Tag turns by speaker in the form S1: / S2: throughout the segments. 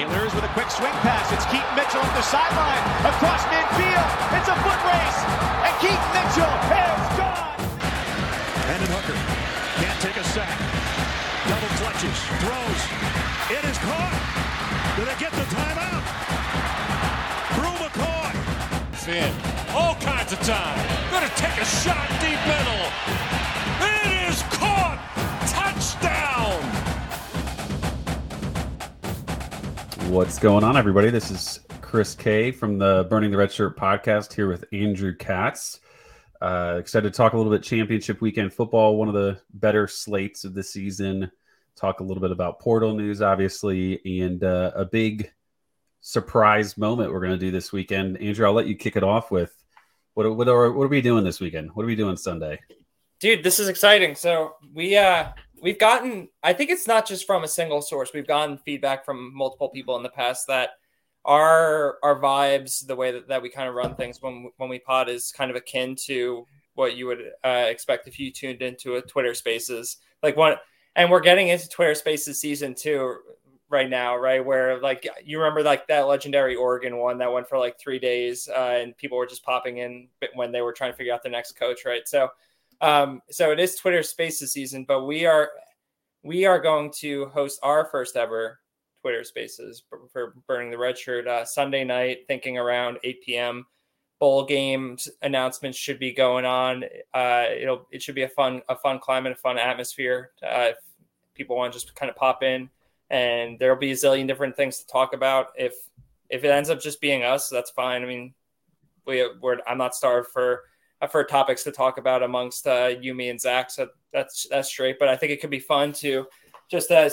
S1: Steelers with a quick swing pass. It's Keaton Mitchell at the sideline. Across midfield. It's a foot race. And Keaton Mitchell is gone.
S2: Hendon Hooker can't take a sack. Double clutches. Throws. It is caught. Do they get the timeout? Bru McCoy.
S3: In. All kinds of time. Gonna take a shot deep middle.
S4: What's going on, everybody? This is Chris Kay from the Burning the Red Shirt podcast here with Andrew Katz. Uh, excited to talk a little bit championship weekend football, one of the better slates of the season. Talk a little bit about portal news, obviously, and uh, a big surprise moment we're going to do this weekend. Andrew, I'll let you kick it off with what what are what are we doing this weekend? What are we doing Sunday?
S5: Dude, this is exciting. So we uh we've gotten I think it's not just from a single source. We've gotten feedback from multiple people in the past that our our vibes, the way that, that we kind of run things when when we pod is kind of akin to what you would uh, expect if you tuned into a Twitter Spaces. Like one, and we're getting into Twitter Spaces season two right now, right? Where like you remember like that legendary Oregon one that went for like three days, uh, and people were just popping in when they were trying to figure out their next coach, right? So, um, so it is Twitter Spaces season, but we are we are going to host our first ever Twitter Spaces for burning the red shirt uh, Sunday night, thinking around 8 p.m. Bowl games announcements should be going on. Uh, it'll it should be a fun a fun climate, a fun atmosphere. Uh, if people want to just kind of pop in, and there'll be a zillion different things to talk about. If if it ends up just being us, that's fine. I mean, we we're I'm not starved for for topics to talk about amongst uh, you, me, and Zach, so that's that's straight. But I think it could be fun to just uh,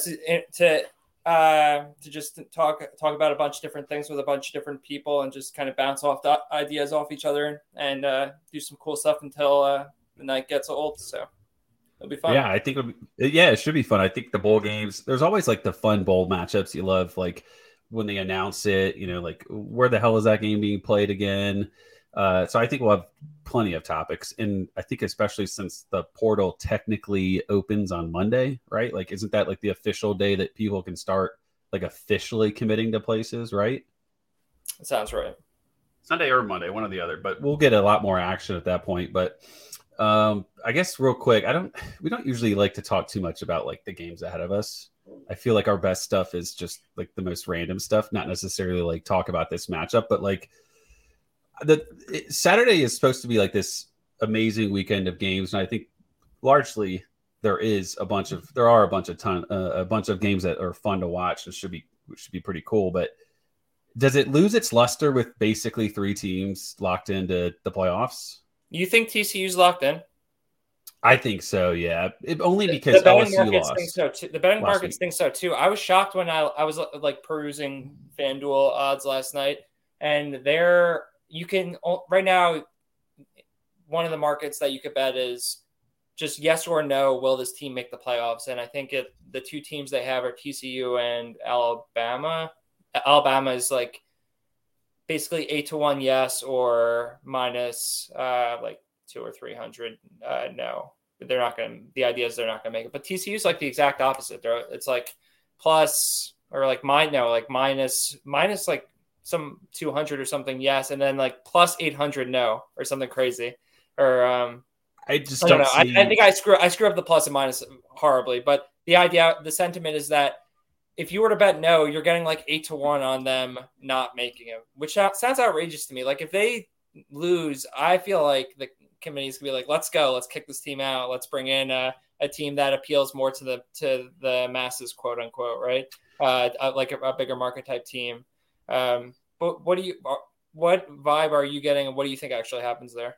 S5: to uh, to just talk talk about a bunch of different things with a bunch of different people and just kind of bounce off the ideas off each other and uh, do some cool stuff until uh, the night gets old. So it'll be fun.
S4: Yeah, I think be, yeah, it should be fun. I think the bowl games. There's always like the fun bowl matchups you love, like when they announce it. You know, like where the hell is that game being played again? Uh, so I think we'll have plenty of topics, and I think especially since the portal technically opens on Monday, right? Like, isn't that like the official day that people can start like officially committing to places, right?
S5: That sounds right.
S4: Sunday or Monday, one or the other. But we'll get a lot more action at that point. But um, I guess real quick, I don't. We don't usually like to talk too much about like the games ahead of us. I feel like our best stuff is just like the most random stuff, not necessarily like talk about this matchup, but like the it, Saturday is supposed to be like this amazing weekend of games, and I think largely there is a bunch of there are a bunch of ton uh, a bunch of games that are fun to watch and should be should be pretty cool. But does it lose its luster with basically three teams locked into the playoffs?
S5: You think TCU's locked in?
S4: I think so. Yeah, it, only because the, the betting LSU markets
S5: lost. Think so too. The betting markets week. think so too. I was shocked when I I was like perusing FanDuel odds last night, and they're you can right now one of the markets that you could bet is just yes or no will this team make the playoffs? And i think it the two teams they have are tcu and alabama. Alabama is like basically eight to one yes or minus uh like two or three hundred uh no. But they're not gonna the idea is they're not gonna make it. But tcu is like the exact opposite. They're it's like plus or like mine no like minus minus like some 200 or something yes and then like plus 800 no or something crazy or um
S4: i just I don't,
S5: don't know. I, I, think i screw i screw up the plus and minus horribly but the idea the sentiment is that if you were to bet no you're getting like eight to one on them not making it which sounds outrageous to me. Like if they lose i feel like the committee's gonna be like let's go let's kick this team out let's bring in a, a team that appeals more to the to the masses quote unquote right? Uh like a, a bigger market type team um, but what do you uh, what vibe are you getting, and what do you think actually happens there?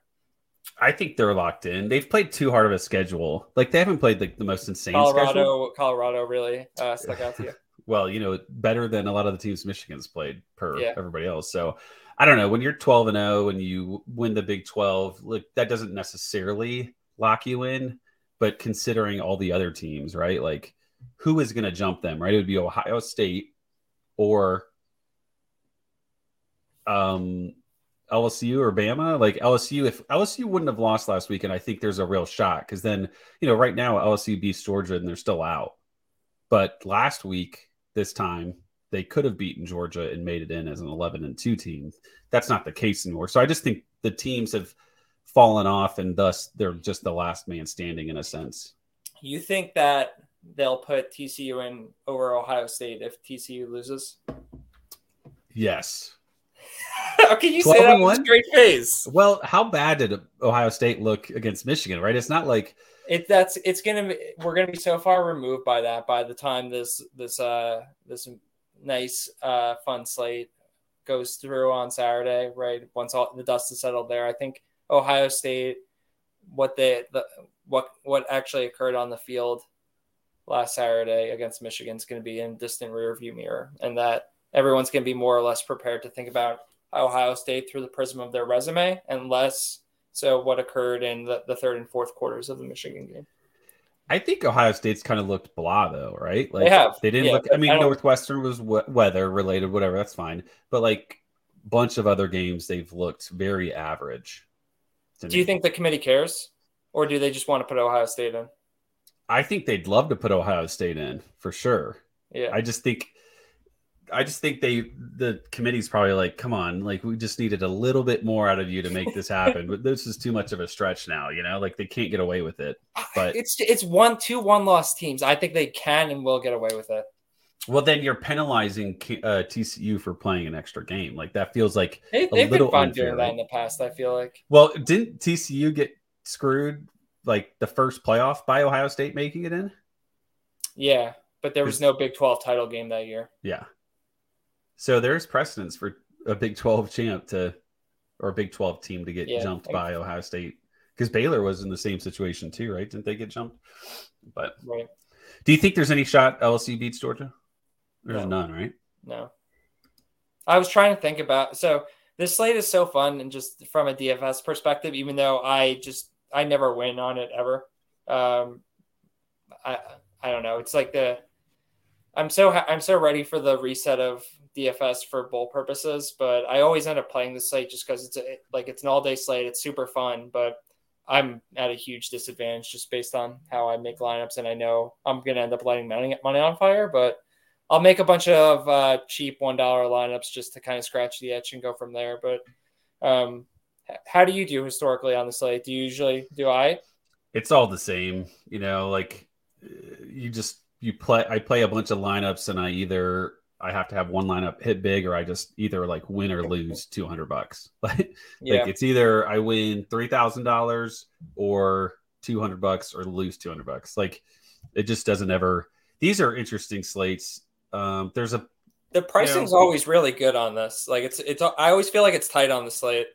S4: I think they're locked in. They've played too hard of a schedule. Like they haven't played like the most insane
S5: Colorado,
S4: schedule.
S5: Colorado really uh, stuck out to you.
S4: well, you know, better than a lot of the teams Michigan's played per yeah. everybody else. So I don't know. When you're 12 and 0 and you win the Big 12, like that doesn't necessarily lock you in. But considering all the other teams, right? Like who is going to jump them, right? It would be Ohio State or um, LSU or Bama, like LSU, if LSU wouldn't have lost last weekend, I think there's a real shot because then, you know, right now LSU beats Georgia and they're still out. But last week, this time, they could have beaten Georgia and made it in as an 11 and 2 team. That's not the case anymore. So I just think the teams have fallen off and thus they're just the last man standing in a sense.
S5: You think that they'll put TCU in over Ohio State if TCU loses?
S4: Yes.
S5: How can you say that with a straight face?
S4: Well, how bad did Ohio State look against Michigan, right? It's not like
S5: it that's it's gonna be we're gonna be so far removed by that by the time this this uh this nice uh fun slate goes through on Saturday, right? Once all the dust is settled there. I think Ohio State what they the what what actually occurred on the field last Saturday against Michigan is going to be in distant rear view mirror, and that everyone's going to be more or less prepared to think about Ohio State through the prism of their resume, and less so what occurred in the, the third and fourth quarters of the Michigan game.
S4: I think Ohio State's kind of looked blah though, right? Like
S5: they have.
S4: They didn't
S5: yeah,
S4: look. I mean, I Northwestern was weather related, whatever. That's fine. But like bunch of other games, they've looked very average.
S5: Do me. you think the committee cares, or do they just want to put Ohio State in?
S4: I think they'd love to put Ohio State in for sure.
S5: Yeah.
S4: I just think I just think they the committee's probably like, come on, like we just needed a little bit more out of you to make this happen. but this is too much of a stretch now, you know, like they can't get away with it. But
S5: it's it's one two one loss teams. I think they can and will get away with it.
S4: Well, then you're penalizing uh, TCU for playing an extra game. Like that feels like
S5: they, have been fun unfair, doing that in the past. I feel like.
S4: Well, didn't TCU get screwed like the first playoff by Ohio State making it in?
S5: Yeah, but there was no Big 12 title game that year.
S4: Yeah. So there's precedence for a Big 12 champ to or a Big 12 team to get yeah, jumped by Ohio State because Baylor was in the same situation too, right? Didn't they get jumped? But
S5: right.
S4: Do you think there's any shot LSU beats Georgia? There's no. none, right?
S5: No. I was trying to think about so this slate is so fun and just from a DFS perspective, even though I just I never win on it ever. Um, I I don't know. It's like the I'm so I'm so ready for the reset of DFS for bowl purposes, but I always end up playing the slate just because it's a, like it's an all day slate. It's super fun, but I'm at a huge disadvantage just based on how I make lineups, and I know I'm gonna end up lighting money money on fire, but. I'll make a bunch of uh, cheap one dollar lineups just to kind of scratch the itch and go from there. But um, how do you do historically on the slate? Do you usually do I?
S4: It's all the same, you know. Like you just you play. I play a bunch of lineups, and I either I have to have one lineup hit big, or I just either like win or lose two hundred bucks. like, yeah. like it's either I win three thousand dollars or two hundred bucks, or lose two hundred bucks. Like it just doesn't ever. These are interesting slates. Um, there's a
S5: the pricing's you know, always really good on this. Like it's it's I always feel like it's tight on the slate.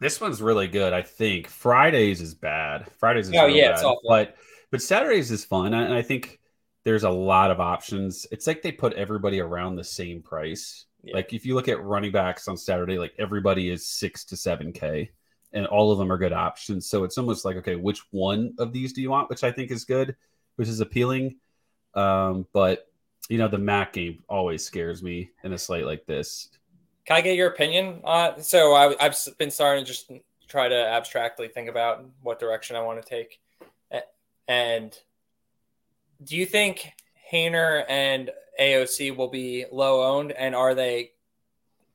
S4: This one's really good. I think Fridays is bad. Fridays is
S5: oh yeah, bad. it's awful.
S4: But but Saturdays is fun, and I think there's a lot of options. It's like they put everybody around the same price. Yeah. Like if you look at running backs on Saturday, like everybody is six to seven k, and all of them are good options. So it's almost like okay, which one of these do you want? Which I think is good, which is appealing. Um, but you know the Mac game always scares me in a slate like this.
S5: Can I get your opinion on? So I, have been starting to just try to abstractly think about what direction I want to take. And do you think Haener and AOC will be low owned, and are they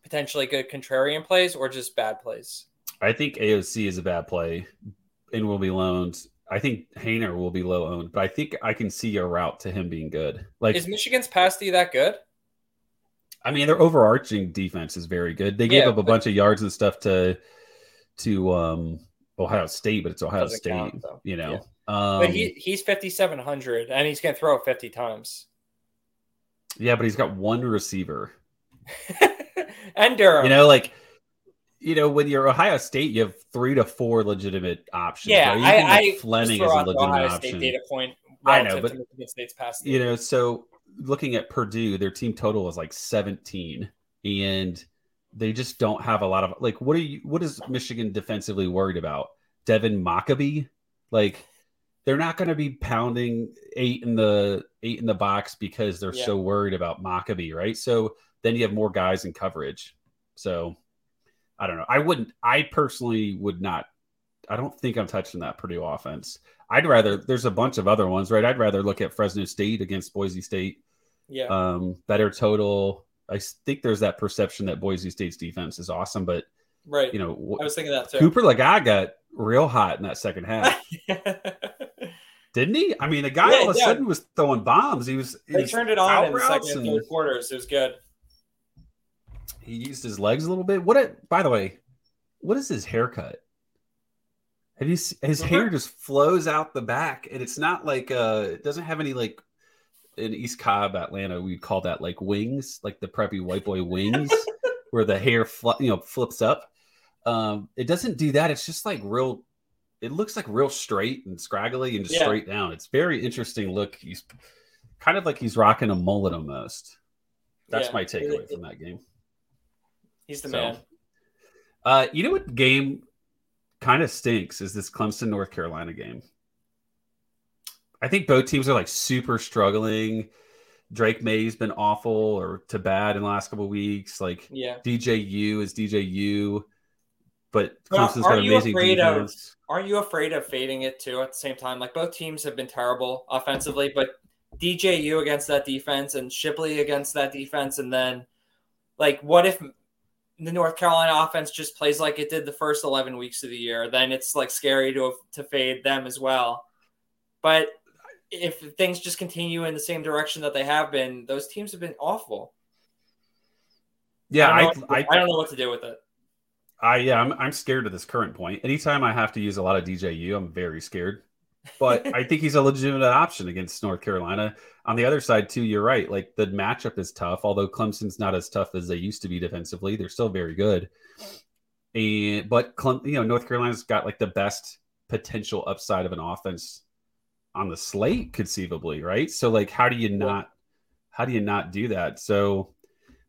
S5: potentially good contrarian plays or just bad plays?
S4: I think AOC is a bad play and will be loaned. I think Haener will be low owned, but I think I can see a route to him being good. Like,
S5: is Michigan's pass D that good?
S4: I mean, their overarching defense is very good. They gave yeah, up a bunch of yards and stuff to to um, Ohio State, but it's Ohio State. Count, you know,
S5: yeah. um, but he he's fifty seven hundred, and he's going to throw it fifty times.
S4: Yeah, but he's got one receiver.
S5: and Durham,
S4: you know, like you know, when you're Ohio State, you have three to four legitimate options.
S5: Yeah,
S4: right?
S5: I, I
S4: Fleming is a legitimate
S5: Ohio
S4: option.
S5: State data point.
S4: I know, but
S5: State's past
S4: you know, so looking at Purdue, their team total was like 17, and they just don't have a lot of like. What are you? What is Michigan defensively worried about? Devin Mockobee, like they're not going to be pounding eight in the eight in the box because they're yeah. so worried about Mockobee, right? So then you have more guys in coverage. So I don't know. I wouldn't. I personally would not. I don't think I'm touching that Purdue offense. I'd rather. There's a bunch of other ones, right? I'd rather look at Fresno State against Boise State
S5: yeah.
S4: Um, better total. I think there's that perception that Boise State's defense is awesome, but
S5: right.
S4: you know,
S5: I was thinking that too.
S4: Cooper Lega got real hot in that second half, didn't he? I mean, the guy
S5: Yeah,
S4: all of a
S5: yeah.
S4: sudden was throwing bombs. He was he
S5: they
S4: was
S5: turned it on in the second and third quarters. It was good.
S4: He used his legs a little bit. What? A, by the way, what is his haircut? Have you? His hair just flows out the back, and it's not like uh, it doesn't have any like in East Cobb, Atlanta. We'd call that like wings, like the preppy white boy wings, where the hair fl- you know flips up. Um, it doesn't do that. It's just like real. It looks like real straight and scraggly and just
S5: Yeah.
S4: straight down. It's very interesting look. He's kind of like he's rocking a mullet almost. That's
S5: Yeah.
S4: my takeaway from that game.
S5: He's the
S4: So,
S5: man.
S4: Uh, you know what game kind of stinks is this Clemson North Carolina game. I think both teams are like super struggling. Drake Maye's been awful or to bad in the last couple of weeks. Like
S5: Yeah.
S4: DJU is DJU, but Clemson's got amazing
S5: of-
S4: defense.
S5: Aren't you afraid of fading it too at the same time? Like both teams have been terrible offensively, but DJU against that defense and Shipley against that defense, and then like what if the North Carolina offense just plays like it did the first eleven weeks of the year? Then it's like scary to to fade them as well. But if things just continue in the same direction that they have been, those teams have been awful.
S4: Yeah,
S5: I
S4: I,
S5: don't, know,
S4: I,
S5: I don't know what to do with it.
S4: I yeah, I'm I'm scared at this current point. Anytime I have to use a lot of DJU, I'm very scared. But I think he's a legitimate option against North Carolina. On the other side, too, you're right. Like the matchup is tough, although Clemson's not as tough as they used to be defensively. They're still very good. And but Clem, you know, North Carolina's got like the best potential upside of an offense on the slate, conceivably, right? So like, how do you not how do you not do that? So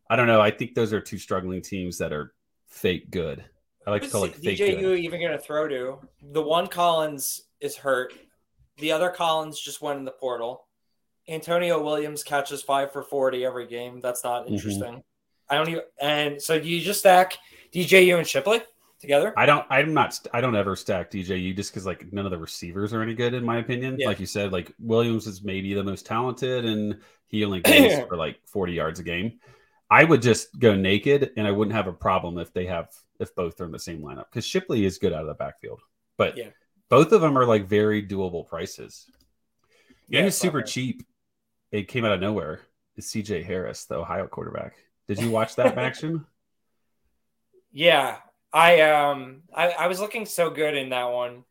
S4: I don't know. I think those are two struggling teams that are fake good. I like to call it fake
S5: DJU
S4: good.
S5: even going to throw to? The one Collins is hurt. The other Collins just went in the portal. Antonio Williams catches five for forty every game. That's not
S4: Mhm.
S5: interesting. I don't even. And so do you just stack DJU and Shipley together?
S4: I don't. I'm not. I don't ever stack DJU just because like none of the receivers are any good in my opinion.
S5: Yeah.
S4: Like you said, like Williams is maybe the most talented, and he only goes for like 40 yards a game. I would just go naked, and I wouldn't have a problem if they have if both are in the same lineup because Shipley is good out of the backfield, but
S5: Yeah.
S4: both of them are like very doable prices. Yeah, he's super
S5: okay.
S4: cheap. It came out of nowhere. Is CJ Harris, the Ohio quarterback? Did you watch that action?
S5: Yeah, I um I, I was looking so good in that one,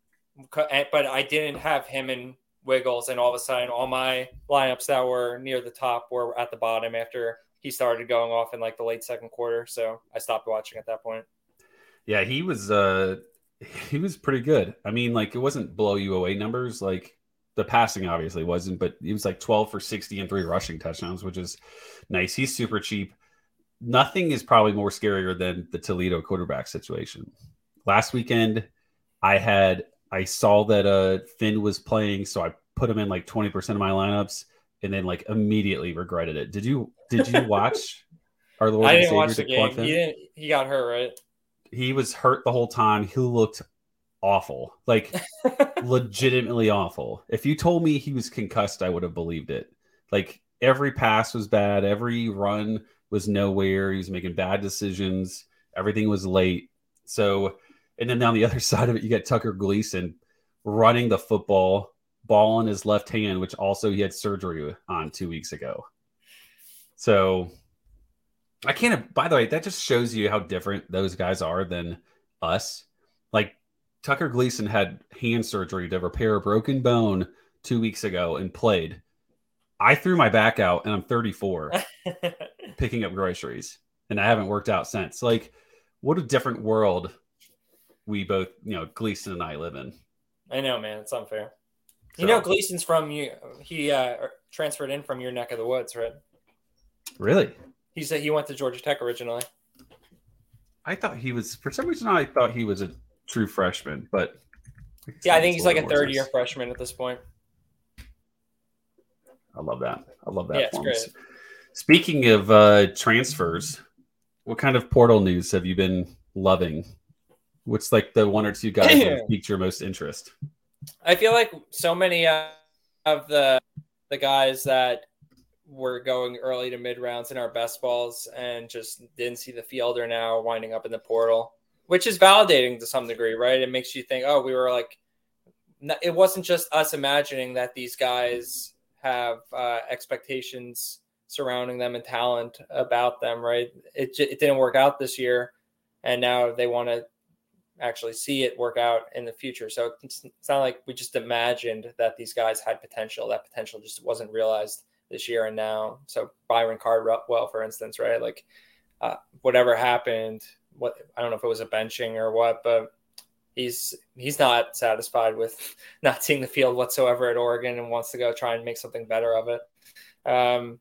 S5: eh, but I didn't have him in Wiggles, and all of a sudden, all my lineups that were near the top were at the bottom after he started going off in like the late second quarter. So I stopped watching at that point.
S4: Yeah, he was uh he was pretty good. I mean, like it wasn't below you away numbers, like the passing obviously wasn't, but he was like 12 for 60 and three rushing touchdowns, which is nice. He's super cheap. Nothing is probably more scarier than the Toledo quarterback situation. Last weekend, I had I saw that uh Finn was playing, so I put him in like 20% of my lineups and then like immediately regretted it. Did you did you watch our Lord
S5: I
S4: and
S5: didn't
S4: Savior
S5: watch the game. He didn't. He got hurt, right?
S4: he was hurt the whole time. He looked awful, like legitimately awful. If you told me he was concussed, I would have believed it. Like every pass was bad, every run was nowhere. He was making bad decisions. Everything was late. So, and then on the other side of it, you got Tucker Gleason running the football, ball in his left hand, which also he had surgery on two weeks ago. So I can't. By the way, that just shows you how different those guys are than us. Like Tucker Gleason had hand surgery to repair a broken bone two weeks ago and played. I threw my back out, and I'm 34, picking up groceries, and I haven't worked out since. Like, what a different world we both, you know, Gleason and I live in.
S5: I know, man. It's unfair.
S4: So-
S5: You know, Gleason's from you. He uh, transferred in from your neck of the woods, right?
S4: Really?
S5: He said he went to Georgia Tech originally.
S4: I thought he was. For some reason, I thought he was a true freshman, but
S5: Yeah, I think he's like a
S4: little more
S5: third year freshman at this point.
S4: I love that. I love that.
S5: Yeah, it's great.
S4: Speaking of uh, transfers, what kind of portal news have you been loving? What's like the one or two guys that have piqued your most interest?
S5: I feel like so many uh, of the the guys that were going early to mid rounds in our best balls and just didn't see the field are now winding up in the portal, which is validating to some degree, right? It makes you think, oh, we were like, it wasn't just us imagining that these guys have uh, expectations surrounding them and talent about them, right? It, it didn't work out this year, and now they want to actually see it work out in the future. So it's, not like we just imagined that these guys had potential. That potential just wasn't realized this year and now. So Byron Cardwell, for instance, right? Like uh, whatever happened, what I don't know if it was a benching or what, but he's he's not satisfied with not seeing the field whatsoever at Oregon and wants to go try and make something better of it. Um,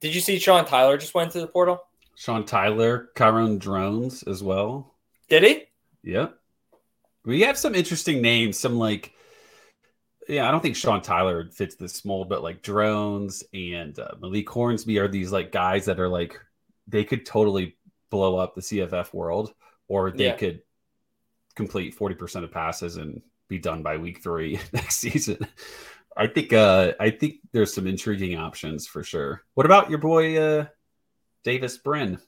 S5: did you see Sean Tyler just went to the portal?
S4: Sean Tyler, Kyron Drones as well.
S5: Did he?
S4: Yep. We have some interesting names. Some like, yeah, I don't think Sean Tyler fits this mold, but like Drones and uh, Malik Hornsby are these like guys that are like they could totally blow up the CFF world, or they yeah. could complete forty percent of passes and be done by week three next season. I think uh I think there's some intriguing options for sure. What about your boy uh Davis Brin?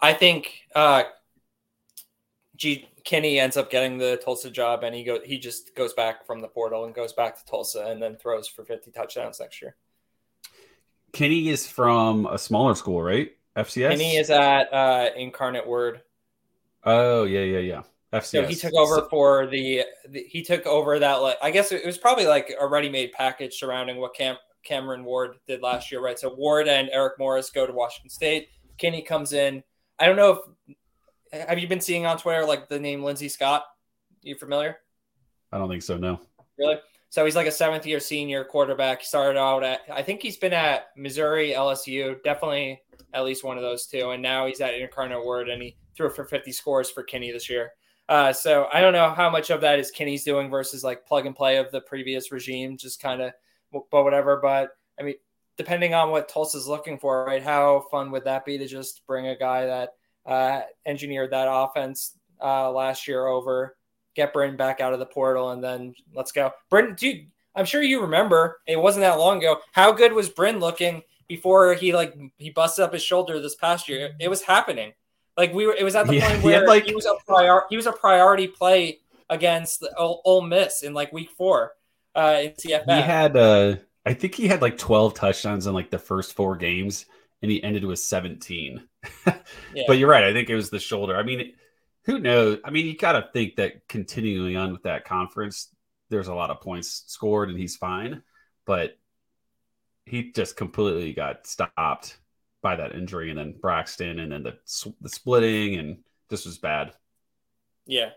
S5: I think uh G Kinney ends up getting the Tulsa job and he go he just goes back from the portal and goes back to Tulsa and then throws for 50 touchdowns next year.
S4: Kinney is from a smaller school, right? FCS.
S5: Kinney is at uh Incarnate Word.
S4: Oh, yeah, yeah, yeah.
S5: FCS. So he took over for the, the, he took over that like I guess it was probably like a ready-made package surrounding what Cam Cameron Ward did last year, right? So Ward and Eric Morris go to Washington State. Kinney comes in. I don't know if have you been seeing on Twitter like the name Lindsey Scott? You familiar?
S4: I don't think so. No.
S5: Really? So he's like a seventh year senior quarterback. He started out at I think he's been at Missouri, LSU, definitely at least one of those two, and now he's at Incarnate Word and he threw for 50 scores for Kinney this year. Uh, so I don't know how much of that is Kinney's doing versus like plug and play of the previous regime, just kind of, but whatever. But I mean, depending on what Tulsa's looking for, right? How fun would that be to just bring a guy that uh, engineered that offense uh, last year over, get Brin back out of the portal, and then let's go. Brin, dude, I'm sure you remember it wasn't that long ago. How good was Brin looking before he like he busted up his shoulder this past year? It was happening. Like we were, it was at the yeah, point where he, like, he was a prior, he was a priority play against Ole, Ole Miss in like week four uh, in CFF.
S4: He had, uh, I think he had like twelve touchdowns in like the first four games, and he ended with seventeen. yeah. But you're right. I think it was the shoulder. I mean, who knows? I mean, you got to think that continuing on with that conference, there's a lot of points scored, and he's fine. But he just completely got stopped by that injury, and then Braxton, and then the the splitting, and this was bad.
S5: Yeah,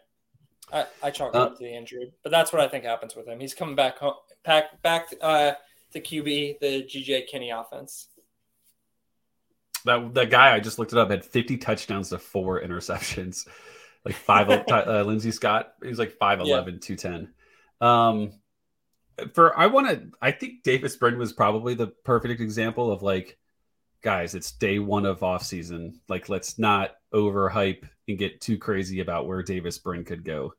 S5: I, I chalk uh, up to the injury, but that's what I think happens with him. He's coming back home, back back uh, to QB, the GJ Kinney offense.
S4: That that guy I just looked it up had 50 touchdowns to four interceptions, like five. uh, Lindsey Scott, he's like 5'11", yeah. 210. Um, for I want to, I think Davis Brin was probably the perfect example of like guys, it's day one of off season. Like, let's not overhype and get too crazy about where Davis Brin could go.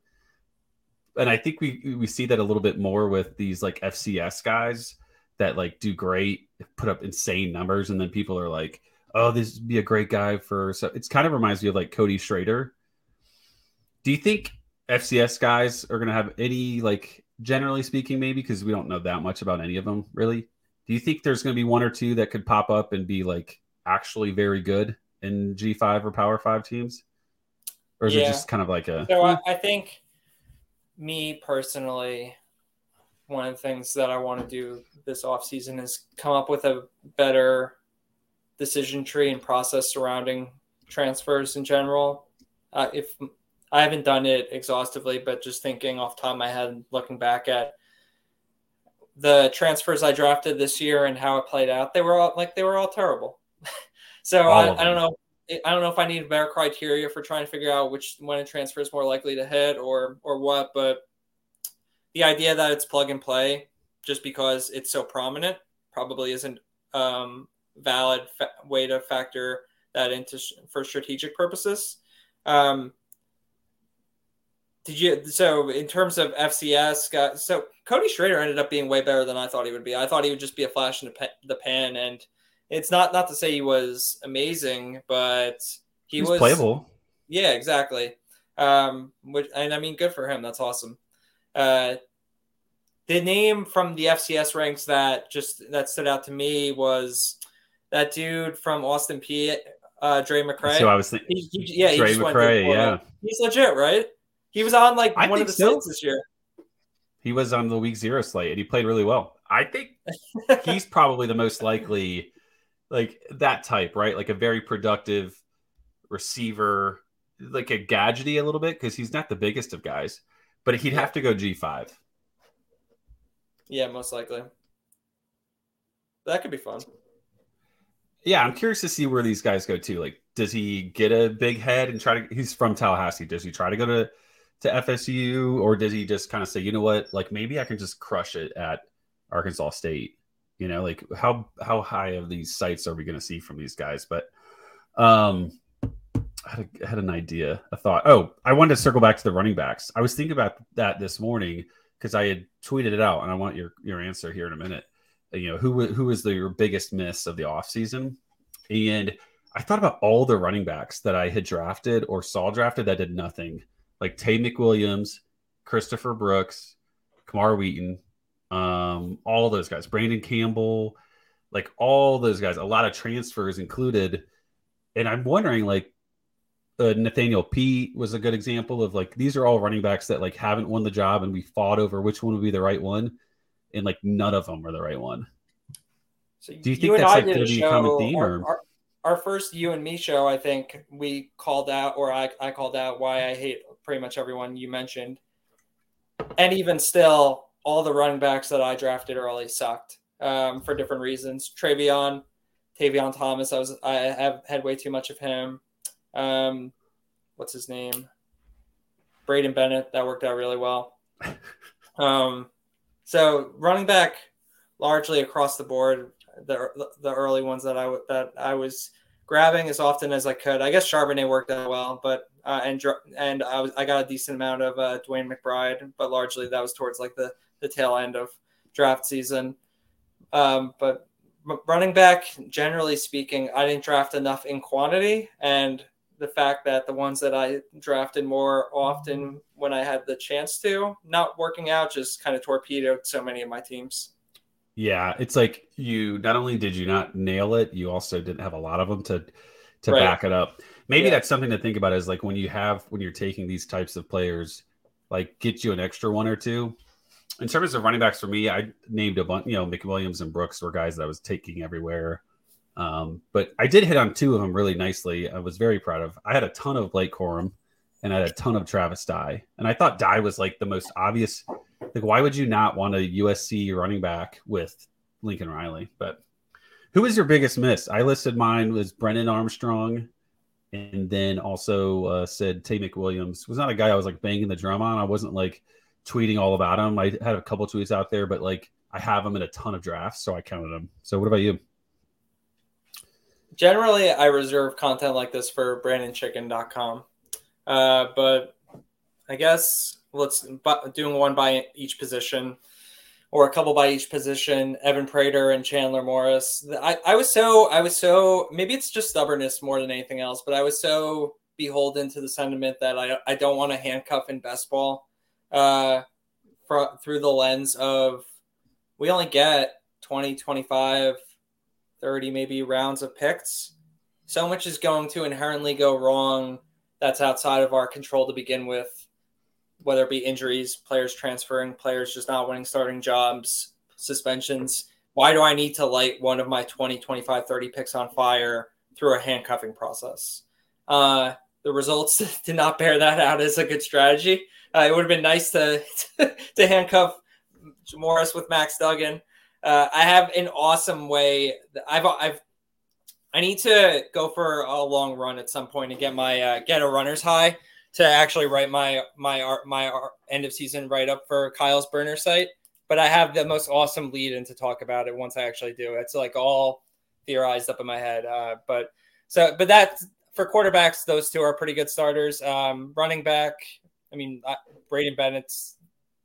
S4: And I think we we see that a little bit more with these like FCS guys that like do great, put up insane numbers, and then people are like, "Oh, this would be a great guy for." So it's kind of reminds me of like Cody Schrader. Do you think FCS guys are going to have any like generally speaking, maybe because we don't know that much about any of them really? Do you think there's going to be one or two that could pop up and be like actually very good in G5 or Power 5 teams? Or is yeah. it just kind of like a.
S5: So I, I think me personally, one of the things that I want to do this offseason is come up with a better decision tree and process surrounding transfers in general. Uh, if I haven't done it exhaustively, but just thinking off top of my head, looking back at the transfers I drafted this year and how it played out, they were all like they were all terrible. so all I, I, don't know. I don't know if I need better criteria for trying to figure out which when a transfer is more likely to hit or or what. But the idea that it's plug and play just because it's so prominent probably isn't um, valid fa- way to factor that into sh- for strategic purposes. Um, did you so in terms of FCS? Got, so Cody Schrader ended up being way better than I thought he would be. I thought he would just be a flash in the pan, and it's not not to say he was amazing, but he,
S4: He was playable.
S5: Yeah, exactly. Um, which and I mean, good for him. That's awesome. Uh, the name from the FCS ranks that just that stood out to me was that dude from Austin Peay. Uh, Drae McCray.
S4: So I was thinking,
S5: He- he- yeah, he
S4: Dre
S5: to
S4: McCray,
S5: Florida. he's legit, right? He was on like
S4: I
S5: one of the
S4: so.
S5: this year.
S4: he was on the week zero slate and he played really well. I think he's probably the most likely, like that type, right? Like a very productive receiver, like a gadgety a little bit because he's not the biggest of guys, but he'd have to go G five.
S5: Yeah, most likely. That could be fun.
S4: Yeah, I'm curious to see where these guys go too. Like, does he get a big head and try to? He's from Tallahassee. Does he try to go to to FSU, or does he just kind of say, you know what, like maybe I can just crush it at Arkansas State? You know, like how how high of these sites are we going to see from these guys? But um, I had, a, I had an idea, a thought. Oh, I wanted to circle back to the running backs. I was thinking about that this morning because I had tweeted it out, and I want your your answer here in a minute. You know, who who was the your biggest miss of the offseason? And I thought about all the running backs that I had drafted or saw drafted that did nothing, like Tay McWilliams, Christopher Brooks, Kamar Wheaton, um, all those guys, Brandon Campbell, like all those guys, a lot of transfers included. And I'm wondering, like, uh, Nathaniel Pete was a good example of like these are all running backs that like haven't won the job, and we fought over which one would be the right one, and like none of them were the right one.
S5: So
S4: Do you think
S5: and
S4: that's, like,
S5: did
S4: gonna be a common theme,
S5: Our,
S4: or-
S5: our, our first you and me show, I think we called out, or I, I called out why I hate pretty much everyone you mentioned. And even still, all the running backs that I drafted early sucked um, for different reasons. Travion, Tavion Thomas, I was I have had way too much of him. Um, what's his name? Braydon Bennett. That worked out really well. Um, so running back largely across the board, the the early ones that I w- that I was grabbing as often as I could. I guess Charbonnet worked out well, but uh, and and I was I got a decent amount of uh, DeWayne McBride, but largely that was towards like the the tail end of draft season. Um, but running back, generally speaking, I didn't draft enough in quantity, and the fact that the ones that I drafted more often when I had the chance to, not working out, just kind of torpedoed so many of my teams.
S4: Yeah, it's like you not only did you not nail it, you also didn't have a lot of them to to
S5: Right.
S4: back it up. Maybe
S5: Yeah.
S4: that's something to think about is like when you have when you're taking these types of players, like get you an extra one or two. In terms of running backs for me, I named a bunch, you know, McWilliams and Brooks were guys that I was taking everywhere. Um, but I did hit on two of them really nicely. I was very proud of. I had a ton of Blake Corum and I had a ton of Travis Dye. And I thought Dye was like the most obvious. Like, why would you not want a USC running back with Lincoln Riley? But who was your biggest miss? I listed mine was Brennan Armstrong, and then also uh, said Tay McWilliams was not a guy I was like banging the drum on. I wasn't like tweeting all about him. I had a couple tweets out there, but like I have him in a ton of drafts, so I counted him. So what about you?
S5: Generally, I reserve content like this for brandonchicken.com. Uh, but I guess let's doing one by each position or a couple by each position. Evan Prater and Chandler Morris. I, I was so I was so maybe it's just stubbornness more than anything else, but I was so beholden to the sentiment that I I don't want to handcuff in best ball uh, through the lens of we only get 20, 25, 30 maybe rounds of picks. So much is going to inherently go wrong that's outside of our control to begin with, whether it be injuries, players transferring, players just not winning starting jobs, suspensions. Why do I need to light one of my 20, 25, 30 picks on fire through a handcuffing process? Uh, the results did not bear that out as a good strategy. Uh, it would have been nice to to handcuff Morris with Max Duggan. Uh, I have an awesome way. I've I've I need to go for a long run at some point and get my uh, get a runner's high to actually write my my art my art, end of season write up for Kyle's burner site. But I have the most awesome lead in to talk about it once I actually do. It's like all theorized up in my head. Uh, but so but that for quarterbacks, those two are pretty good starters. Um, running back, I mean, uh, Braydon Bennett's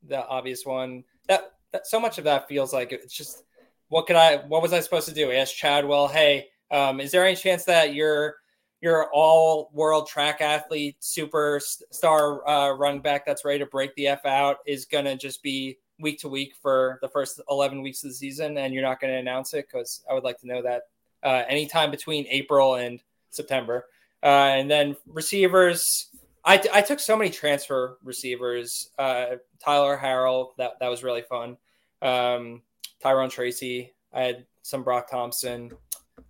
S5: the obvious one. That, that so much of that feels like it's just what could I? What was I supposed to do? Ask Chadwell, hey, um, is there any chance that your your all world track athlete, superstar uh, running back that's ready to break the f out is gonna just be week to week for the first 11 weeks of the season and you're not going to announce it because i would like to know that uh, anytime between april and september. Uh, and then receivers I, I took so many transfer receivers uh, tyler harrell that, that was really fun. Um, tyrone tracy i had some brock thompson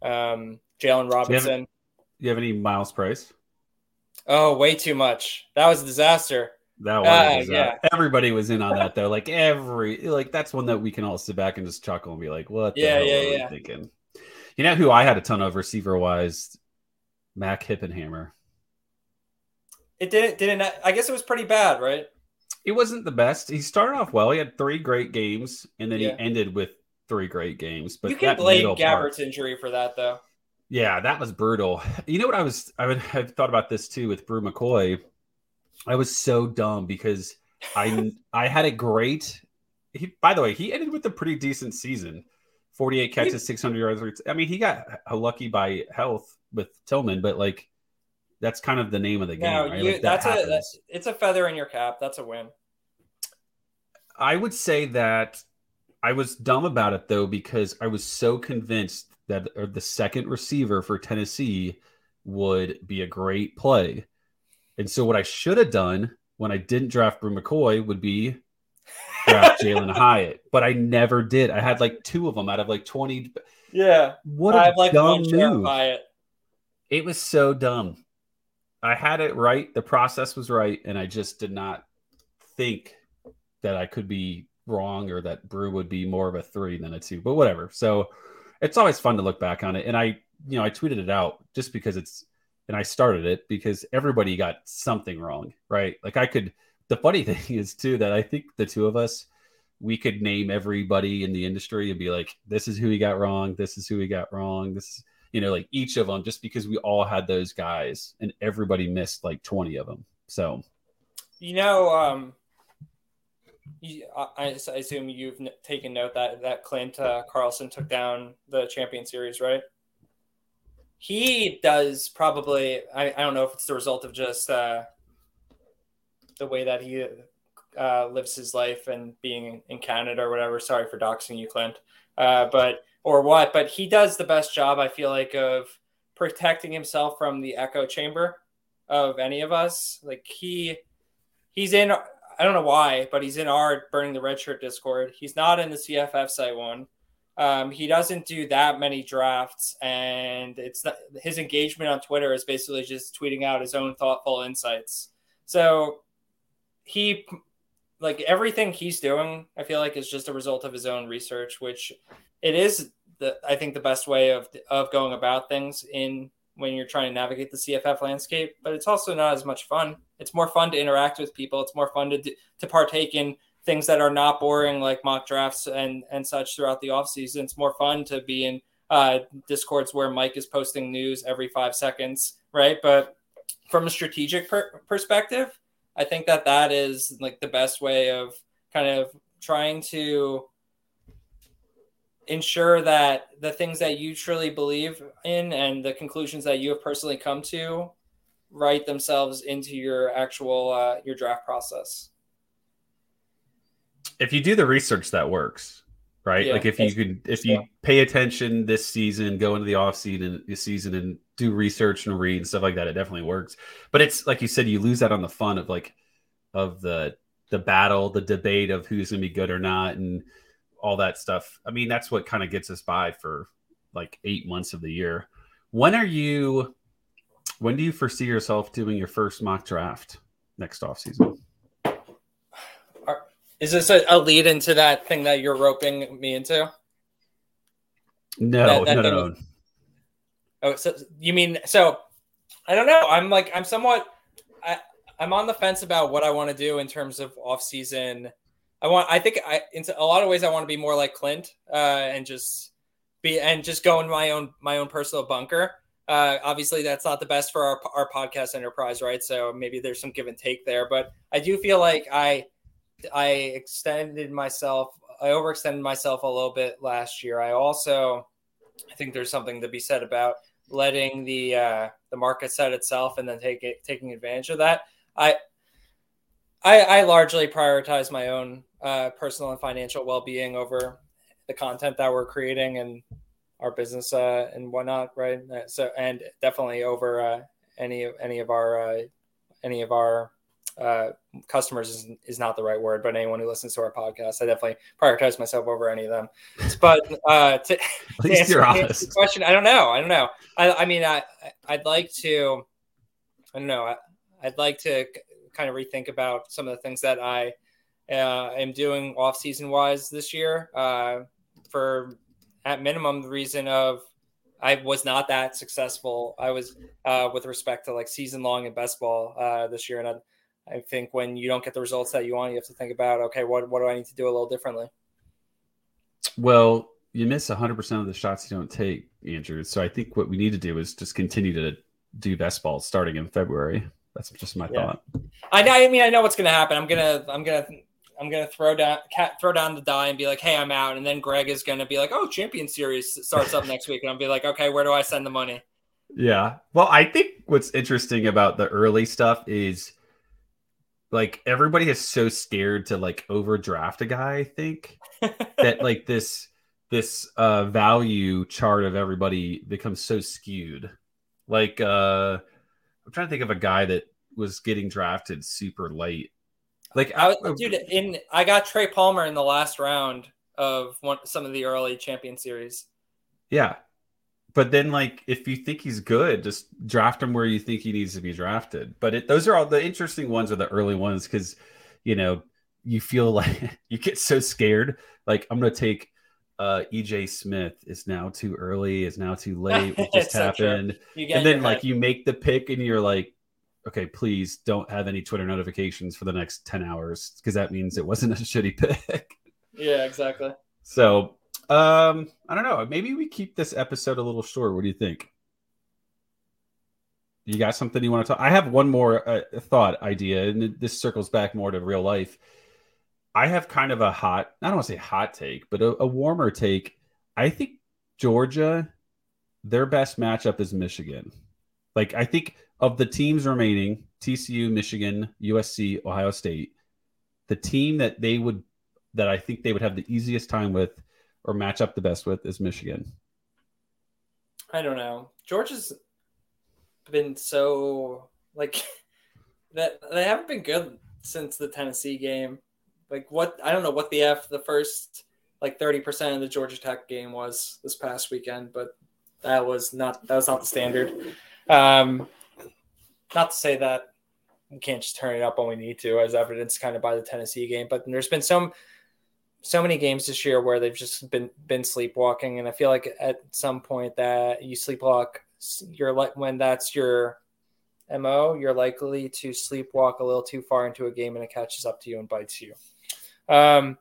S5: um, jalen robinson
S4: you have any Myles Price
S5: oh way too much that was a disaster
S4: that was uh, yeah. everybody was in on that though. Like every like that's one that we can all sit back and just chuckle and be like, "What? yeah, yeah, yeah." Thinking, you know who I had a ton of receiver wise, Mac Hippenhammer.
S5: It didn't didn't. I guess it was pretty bad, right?
S4: It wasn't the best. He started off well. He had three great games, and then yeah. he ended with three great games. But
S5: you can blame Gabbert's part, injury for that, though.
S4: Yeah, that was brutal. You know what I was? I would have thought about this too with Bru McCoy I was so dumb because I I had a great. He, by the way, he ended with a pretty decent season. 48 catches, 600 yards. I mean, he got lucky by health with Tillman, but like that's kind of the name of the game. No, right? you,
S5: like that that's a that's, it's a feather in your cap. That's a win.
S4: I would say that I was dumb about it though because I was so convinced that the second receiver for Tennessee would be a great play. And so what I should have done when I didn't draft Bru McCoy would be draft Jalin Hyatt, but I never did. I had like two of them out of like 20.
S5: Yeah.
S4: What a like dumb move. Hyatt. It was so dumb. I had it right. The process was right. And I just did not think that I could be wrong or that Bru would be more of a three than a two, but whatever. So it's always fun to look back on it. And I, you know, I tweeted it out just because it's and I started it because everybody got something wrong, right? Like I could. The funny thing is too that I think the two of us, we could name everybody in the industry and be like, "This is who he got wrong. This is who he got wrong. This, you know, like each of them, just because we all had those guys and everybody missed like twenty of them. So,
S5: you know, um, I, I, assume you've taken note that that Clint uh, Carlson took down the champion series, right? he does probably I, I don't know if it's the result of just uh, the way that he uh, lives his life and being in Canada or whatever. Sorry for doxing you, Clint. Uh, but or what? But he does the best job I feel like of protecting himself from the echo chamber of any of us. Like he he's in I don't know why, but he's in our burning the red shirt Discord. He's not in the CFF site one. Um, he doesn't do that many drafts, and it's not, his engagement on Twitter is basically just tweeting out his own thoughtful insights. So he, like everything he's doing, I feel like is just a result of his own research, which it is the I think the best way of of going about things in when you're trying to navigate the CFF landscape. But it's also not as much fun. It's more fun to interact with people. It's more fun to to partake in things that are not boring like mock drafts and and such throughout the off season. It's more fun to be in uh, discords where Mike is posting news every five seconds, right? But from a strategic per- perspective, I think that that is like the best way of kind of trying to ensure that the things that you truly believe in and the conclusions that you have personally come to write themselves into your actual uh, your draft process.
S4: If you do the research that works right? Yeah, like if you could if you pay attention this season go into the off season this season and do research and read and stuff like that it definitely works. But it's like you said you lose that on the fun of like of the the battle the debate of who's gonna be good or not and all that stuff i mean that's what kind of gets us by for like eight months of the year when are you when do you foresee yourself doing your first mock draft next off season
S5: is this a, a, lead into that thing that you're roping me into?
S4: No, that, that no, no, no.
S5: Oh, so you mean so? I don't know. I'm like I'm somewhat. I I'm on the fence about what I want to do in terms of off season. I want. I think I in a lot of ways I want to be more like Clint uh, and just be and just go in my own my own personal bunker. Uh, obviously, that's not the best for our, our podcast enterprise, right? So maybe there's some give and take there, but I do feel like I I extended myself, I overextended myself a little bit last year. I also I think there's something to be said about letting the uh, the market set itself and then take it, taking advantage of that. I I, I largely prioritize my own uh, personal and financial well being over the content that we're creating and our business uh, and whatnot, right? Uh, so and definitely over uh, any of any of our uh, any of our uh, customers is, is not the right word, but anyone who listens to our podcast, I definitely prioritize myself over any of them. But uh, to,
S4: least
S5: answer, answer the question, I don't know. I don't know. I, I mean, I I'd like to. I don't know. I, I'd like to kind of rethink about some of the things that I uh, am doing off season wise this year. Uh, for at minimum, the reason of I was not that successful. I was uh, with respect to like season long and best ball uh, this year, and I, I think when you don't get the results that you want, you have to think about okay, what what do I need to do a little differently?
S4: Well, you miss 100% of the shots you don't take, Andrew. So I think what we need to do is just continue to do best ball starting in February. That's just my
S5: Yeah.
S4: thought.
S5: I. I mean, I know what's going to happen. I'm gonna, I'm gonna, I'm gonna throw down, throw down the die and be like, "Hey, I'm out." And then Greg is going to be like, "Oh, Champion Series starts up next week," and I'll be like, "Okay, where do I send the money?"
S4: Yeah. Well, I think what's interesting about the early stuff is like everybody is so scared to like overdraft a guy, I think. that like this this uh value chart of everybody becomes so skewed. Like uh I'm trying to think of a guy that was getting drafted super late. Like
S5: I was, dude, in I got Trey Palmer in the last round of one some of the early Champion Series.
S4: Yeah. But then, like, if you think he's good, just draft him where you think he needs to be drafted. But it, those are all the interesting ones are the early ones because, you know, you feel like you get so scared. Like, I'm going to take uh, EJ Smith is now too early, is now too late. What just
S5: It's so
S4: happened? And then, like, you make the pick and you're like, okay, please don't have any Twitter notifications for the next 10 hours because that means it wasn't a shitty pick.
S5: yeah, exactly.
S4: So, um, I don't know. Maybe we keep this episode a little short. What do you think? You got something you want to talk? I have one more uh, thought idea, and this circles back more to real life. I have kind of a hot, I don't want to say hot take, but a, a warmer take. I think Georgia, their best matchup is Michigan. Like, I think of the teams remaining TCU, Michigan, USC, Ohio State, the team that they would, that I think they would have the easiest time with or match up the best with is Michigan.
S5: I don't know. Georgia's been so like that they haven't been good since the Tennessee game. Like what I don't know what the F the first like 30% of the Georgia Tech game was this past weekend, but that was not that was not the standard. Um not to say that we can't just turn it up when we need to, as evidenced kind of by the Tennessee game, but there's been some so many games this year where they've just been been sleepwalking, and I feel like at some point that you sleepwalk, you're like when that's your mo, you're likely to sleepwalk a little too far into a game, and it catches up to you and bites you. Um,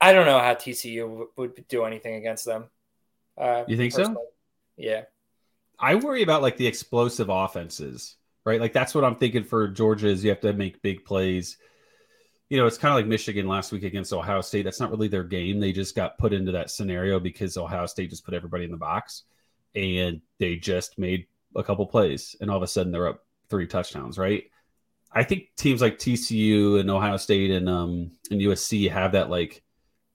S5: I don't know how TCU w- would do anything against them. Uh,
S4: You think so?
S5: Yeah.
S4: I worry about like the explosive offenses, right? Like that's what I'm thinking for Georgia is you have to make big plays. You know, it's kind of like Michigan last week against Ohio State. That's not really their game. They just got put into that scenario because Ohio State just put everybody in the box and they just made a couple plays and all of a sudden they're up three touchdowns, right? I think teams like TCU and Ohio State and um and USC have that like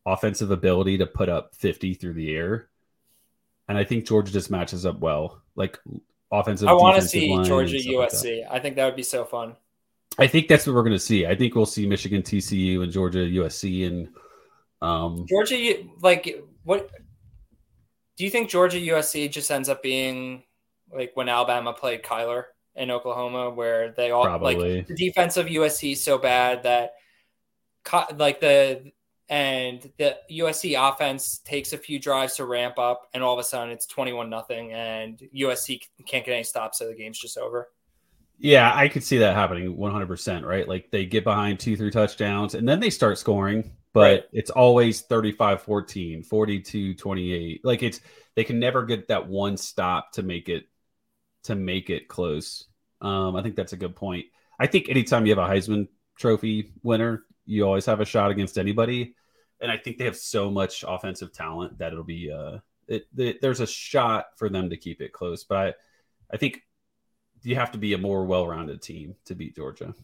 S4: offensive ability to put up 50 through the air. And I think Georgia just matches up well. Like offensive.
S5: I want to see
S4: line,
S5: Georgia
S4: stuff like.
S5: USC. I think that would be so fun.
S4: I think that's what we're going to see. I think we'll see Michigan, TCU, and Georgia, USC, and um,
S5: Georgia, like what? Do you think Georgia USC just ends up being like when Alabama played Kyler in Oklahoma, where they all
S4: Probably.
S5: like the defense of USC so bad that like the and the USC offense takes a few drives to ramp up, and all of a sudden it's twenty-one nothing, and USC can't get any stops, so the game's just over.
S4: yeah, I could see that happening 100%, right? Like they get behind two, three touchdowns, and then they start scoring, but
S5: Right.
S4: it's always 35 14, 42 28. Like it's, they can never get that one stop to make it to make it close. Um, I think that's a good point. I think anytime you have a Heisman Trophy winner, you always have a shot against anybody, and I think they have so much offensive talent that it'll be uh, it, it, there's a shot for them to keep it close. But I, I think you have to be a more well-rounded team to beat Georgia.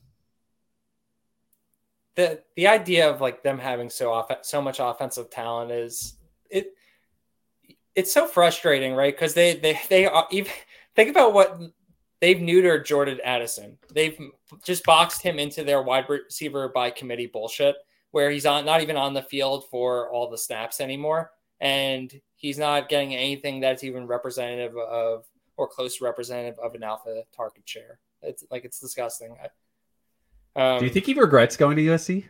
S5: The the idea of like them having so off so much offensive talent is it it's so frustrating, right? Because they they they are, even think about what they've neutered Jordan Addison. They've just boxed him into their wide receiver by committee bullshit, where he's on not even on the field for all the snaps anymore, and he's not getting anything that's even representative of or close representative of an alpha target share. It's like it's disgusting.
S4: Um, Do you think he regrets going to USC?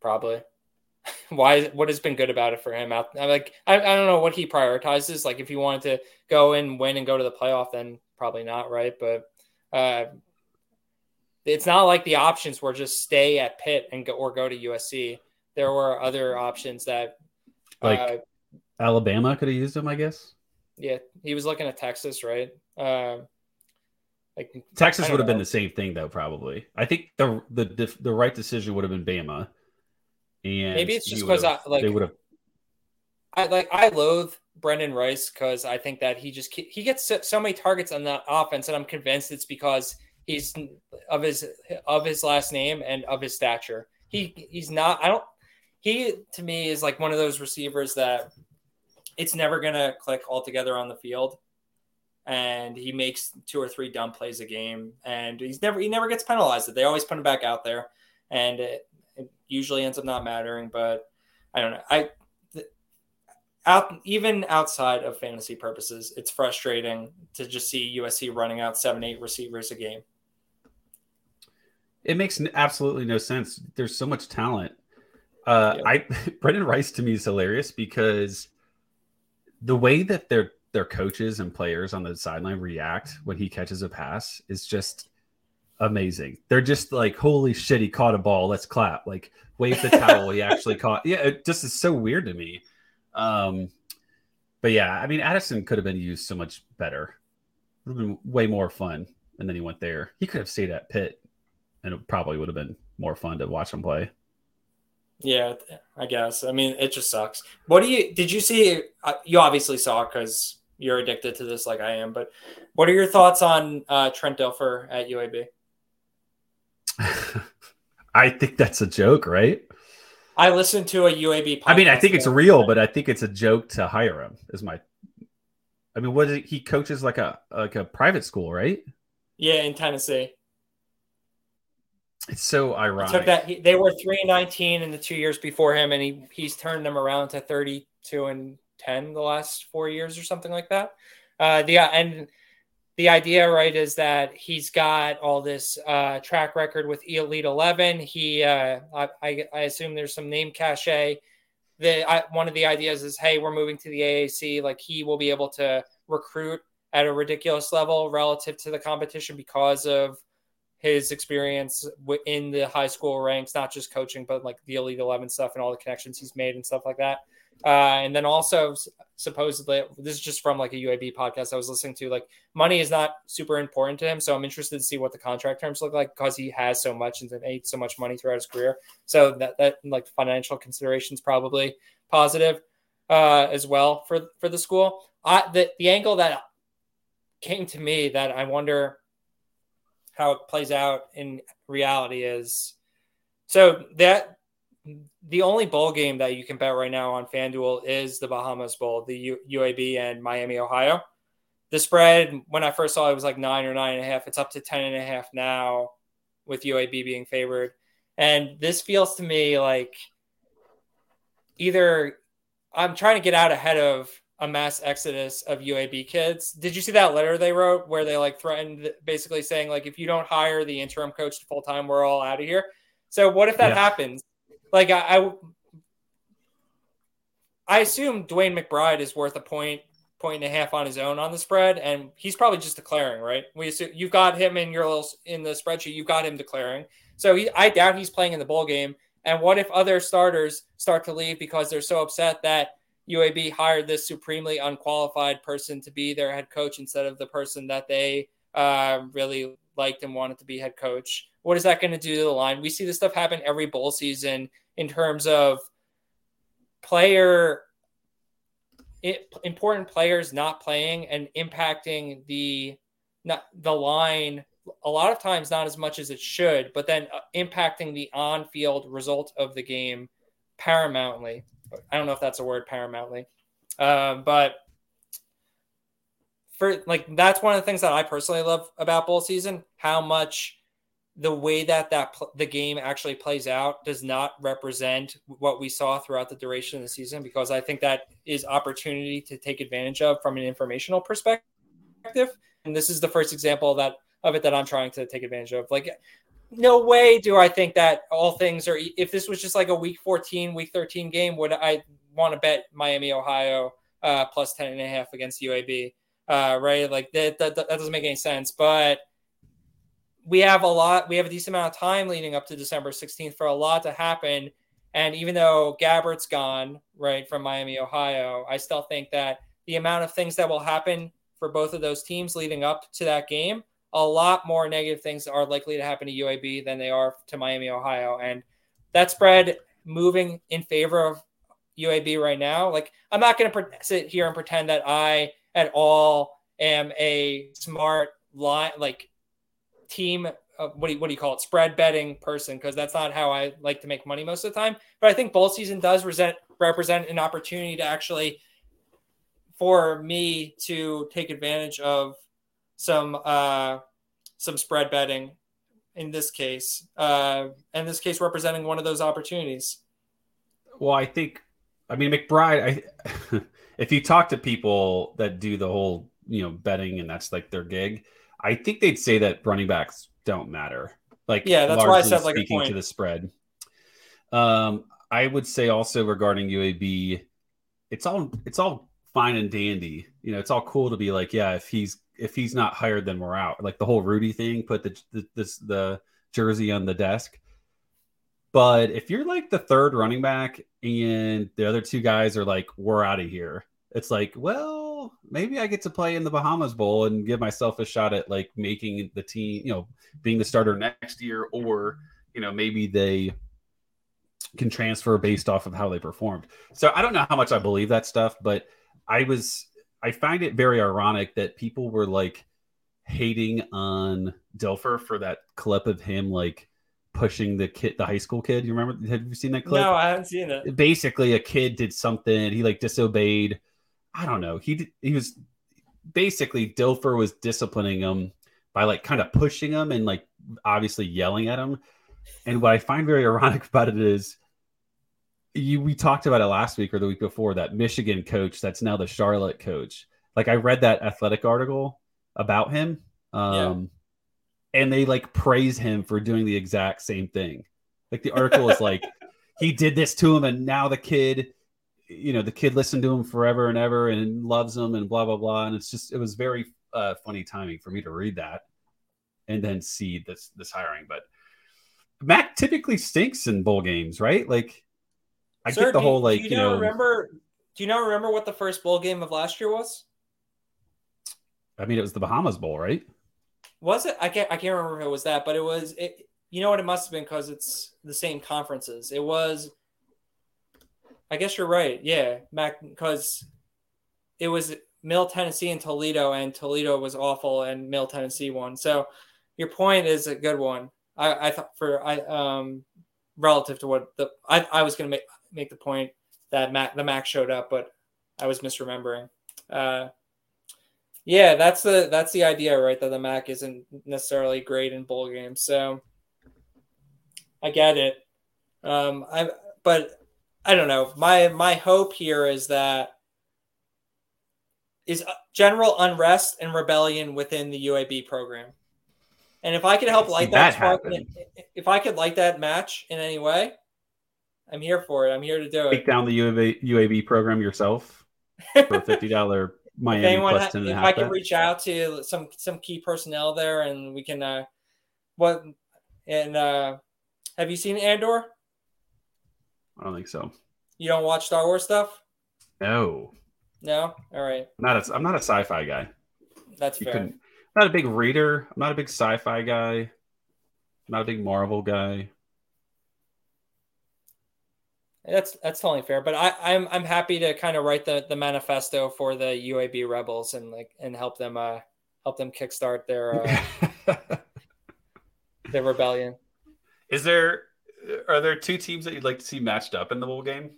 S5: Probably. Why? What has been good about it for him? Out, I'm like, I, I don't know what he prioritizes. Like, if he wanted to go and win and go to the playoff, then probably not, right? But uh, it's not like the options were just stay at Pitt and go or go to USC. There were other options that,
S4: like uh, Alabama, could have used him, I guess.
S5: Yeah, he was looking at Texas, right? Uh,
S4: like Texas would have been the same thing, though. Probably, I think the the the right decision would have been Bama. And
S5: maybe it's just because I like
S4: they would have.
S5: I like I loathe Brenden Rice because I think that he just he gets so, so many targets on the offense, and I'm convinced it's because he's of his of his last name and of his stature. He he's not. I don't. He to me is like one of those receivers that it's never gonna click altogether on the field, and he makes two or three dumb plays a game, and he's never he never gets penalized. They always put him back out there, and it, it usually ends up not mattering. But I don't know. I out even outside of fantasy purposes, it's frustrating to just see USC running out seven, eight receivers a game.
S4: It makes absolutely no sense. There's so much talent. Uh, yeah. I Brenden Rice to me is hilarious because the way that their their coaches and players on the sideline react when he catches a pass is just amazing. They're just like, "Holy shit, he caught a ball! Let's clap!" Like, wave the towel. he actually caught. Yeah, it just is so weird to me. Um, but yeah, I mean, Addison could have been used so much better. It would have been way more fun. And then he went there. He could have stayed at Pitt, and it probably would have been more fun to watch him play.
S5: Yeah, I guess. I mean, it just sucks. What do you did you see? Uh, you obviously saw because you're addicted to this like I am. But what are your thoughts on uh, Trent Dilfer at UAB?
S4: I think that's a joke, right?
S5: I listened to a UAB.
S4: I mean, I think it's real, but I think it's a joke to hire him. Is my, I mean, what he coaches like a like a private school, right?
S5: Yeah, in Tennessee.
S4: It's so ironic.
S5: He took that he, they were three and nineteen in the two years before him, and he he's turned them around to thirty two and ten the last four years or something like that. Uh, the and the idea, right, is that he's got all this uh, track record with Elite Eleven. He, uh, I, I, assume there's some name cachet. The I, one of the ideas is, hey, we're moving to the AAC. Like he will be able to recruit at a ridiculous level relative to the competition because of his experience in the high school ranks, not just coaching, but like the Elite Eleven stuff and all the connections he's made and stuff like that. Uh, and then also supposedly this is just from like a UAB podcast I was listening to. Like money is not super important to him, so I'm interested to see what the contract terms look like because he has so much and made so much money throughout his career. So that that like financial considerations probably positive uh, as well for for the school. I the the angle that came to me that I wonder how it plays out in reality is so that the only bowl game that you can bet right now on FanDuel is the Bahamas Bowl, the U- UAB and Miami, Ohio. The spread, when I first saw it, was like nine or nine and a half. It's up to ten and a half now with UAB being favored. And this feels to me like either I'm trying to get out ahead of a mass exodus of UAB kids. Did you see that letter they wrote where they like threatened basically saying like if you don't hire the interim coach to full time, we're all out of here. So what if that yeah. happens? like I, I, I assume DeWayne McBride is worth a point, point and a half on his own on the spread, and he's probably just declaring, right? We assume you've got him in your little in the spreadsheet. You've got him declaring, so he, I doubt he's playing in the bowl game. And what if other starters start to leave because they're so upset that UAB hired this supremely unqualified person to be their head coach instead of the person that they uh, really liked and wanted to be head coach. What is that going to do to the line? We see this stuff happen every bowl season in terms of player it, important players not playing and impacting the not the line a lot of times not as much as it should, but then uh, impacting the on-field result of the game paramountly. I don't know if that's a word, paramountly, um, but for like that's one of the things that I personally love about bowl season. How much the way that that pl- the game actually plays out does not represent what we saw throughout the duration of the season because I think that is opportunity to take advantage of from an informational perspective. And this is the first example that of it that I'm trying to take advantage of. Like, no way do I think that all things are. If this was just like a week 14, week 13 game, would I want to bet Miami, Ohio uh, plus 10 and a half against UAB? Uh, right? Like that, that, that doesn't make any sense. But we have a lot, we have a decent amount of time leading up to December 16th for a lot to happen. And even though Gabbert's gone, right, from Miami, Ohio, I still think that the amount of things that will happen for both of those teams leading up to that game, a lot more negative things are likely to happen to UAB than they are to Miami, Ohio. And that spread moving in favor of UAB right now. Like, I'm not going to sit here and pretend that I at all am a smart line, like team uh, what do you what do you call it spread betting person because that's not how I like to make money most of the time. But I think bowl season does resent, represent an opportunity to actually for me to take advantage of some uh, some spread betting in this case. Uh, in this case, representing one of those opportunities.
S4: Well, I think I mean McBride. I if you talk to people that do the whole you know betting and that's like their gig I think they'd say that running backs don't matter. Like
S5: yeah, that's why I said like
S4: speaking to the spread. Um, I would say also regarding UAB, it's all it's all fine and dandy. You know, it's all cool to be like, yeah, if he's if he's not hired, then we're out. Like the whole Rudy thing, put the the this the jersey on the desk. But if you're like the third running back and the other two guys are like, we're out of here, it's like, well, maybe I get to play in the Bahamas Bowl and give myself a shot at like making the team, you know, being the starter next year, or you know, maybe they can transfer based off of how they performed. So I don't know how much I believe that stuff, but I was I find it very ironic that people were like hating on Dilfer for that clip of him like pushing the kid, the high school kid. You remember? Have you seen that clip?
S5: No, I haven't seen it.
S4: Basically, a kid did something. He like disobeyed I don't know. He he was basically Dilfer was disciplining him by like kind of pushing him and like obviously yelling at him. And what I find very ironic about it is you we talked about it last week or the week before that Michigan coach that's now the Charlotte coach. Like I read that athletic article about him. Um yeah. and they like praise him for doing the exact same thing. Like the article is like he did this to him and now the kid you know the kid listened to him forever and ever and loves him and blah blah blah and it's just it was very uh, funny timing for me to read that and then see this this hiring but mac typically stinks in bowl games right like i Sir, get the whole like
S5: you,
S4: you know
S5: remember do you not remember what the first bowl game of last year was
S4: i mean it was the bahamas bowl right
S5: was it i can't i can't remember if it was that but it was it you know what it must have been because it's the same conferences it was I guess you're right. Yeah, Mac, because it was Middle Tennessee and Toledo, and Toledo was awful, and Middle Tennessee won. So your point is a good one. I, I thought for I um relative to what the I, I was gonna make make the point that Mac the Mac showed up, but I was misremembering. Uh, yeah, that's the that's the idea, right? That the Mac isn't necessarily great in bowl games. So I get it. Um, I but I don't know. My my hope here is that is general unrest and rebellion within the UAB program. And if I could help light that, that if I could light that match in any way, I'm here for it. I'm here to do
S4: it. Take down the UAB, UAB program yourself for a fifty dollar Miami if anyone, plus ten
S5: If I can reach out to some some key personnel there, and we can uh, what and uh, have you seen Andor?
S4: I don't think so.
S5: You don't watch Star Wars stuff?
S4: No,
S5: No, all right,
S4: I'm not a, I'm not a sci-fi guy.
S5: that's
S4: You
S5: fair.
S4: I'm not a big reader. I'm not a big sci-fi guy. I'm not a big Marvel guy.
S5: That's that's totally fair. But I, I'm I'm happy to kind of write the the manifesto for the UAB rebels and like and help them uh help them kickstart their uh, their rebellion.
S4: Is there are there two teams that you'd like to see matched up in the bowl game?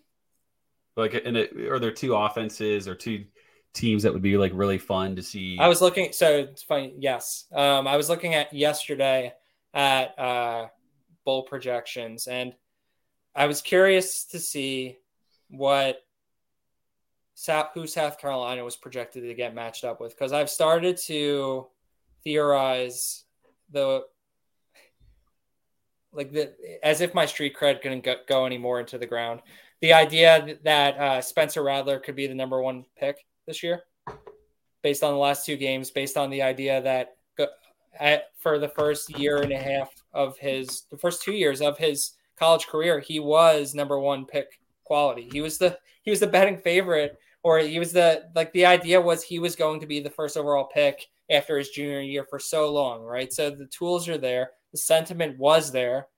S4: Like, in it, are there two offenses or two teams that would be like really fun to see?
S5: I was looking. So it's funny. Yes, um, I was looking at yesterday at uh, bowl projections, and I was curious to see what South, who South Carolina was projected to get matched up with because I've started to theorize the like the as if my street cred couldn't go, go any more into the ground. The idea that uh, Spencer Rattler could be the number one pick this year based on the last two games, based on the idea that at, for the first year and a half of his, the first two years of his college career, he was number one pick quality. He was the he was the betting favorite, or he was the like the idea was he was going to be the first overall pick after his junior year for so long, right? So the tools are there, the sentiment was there.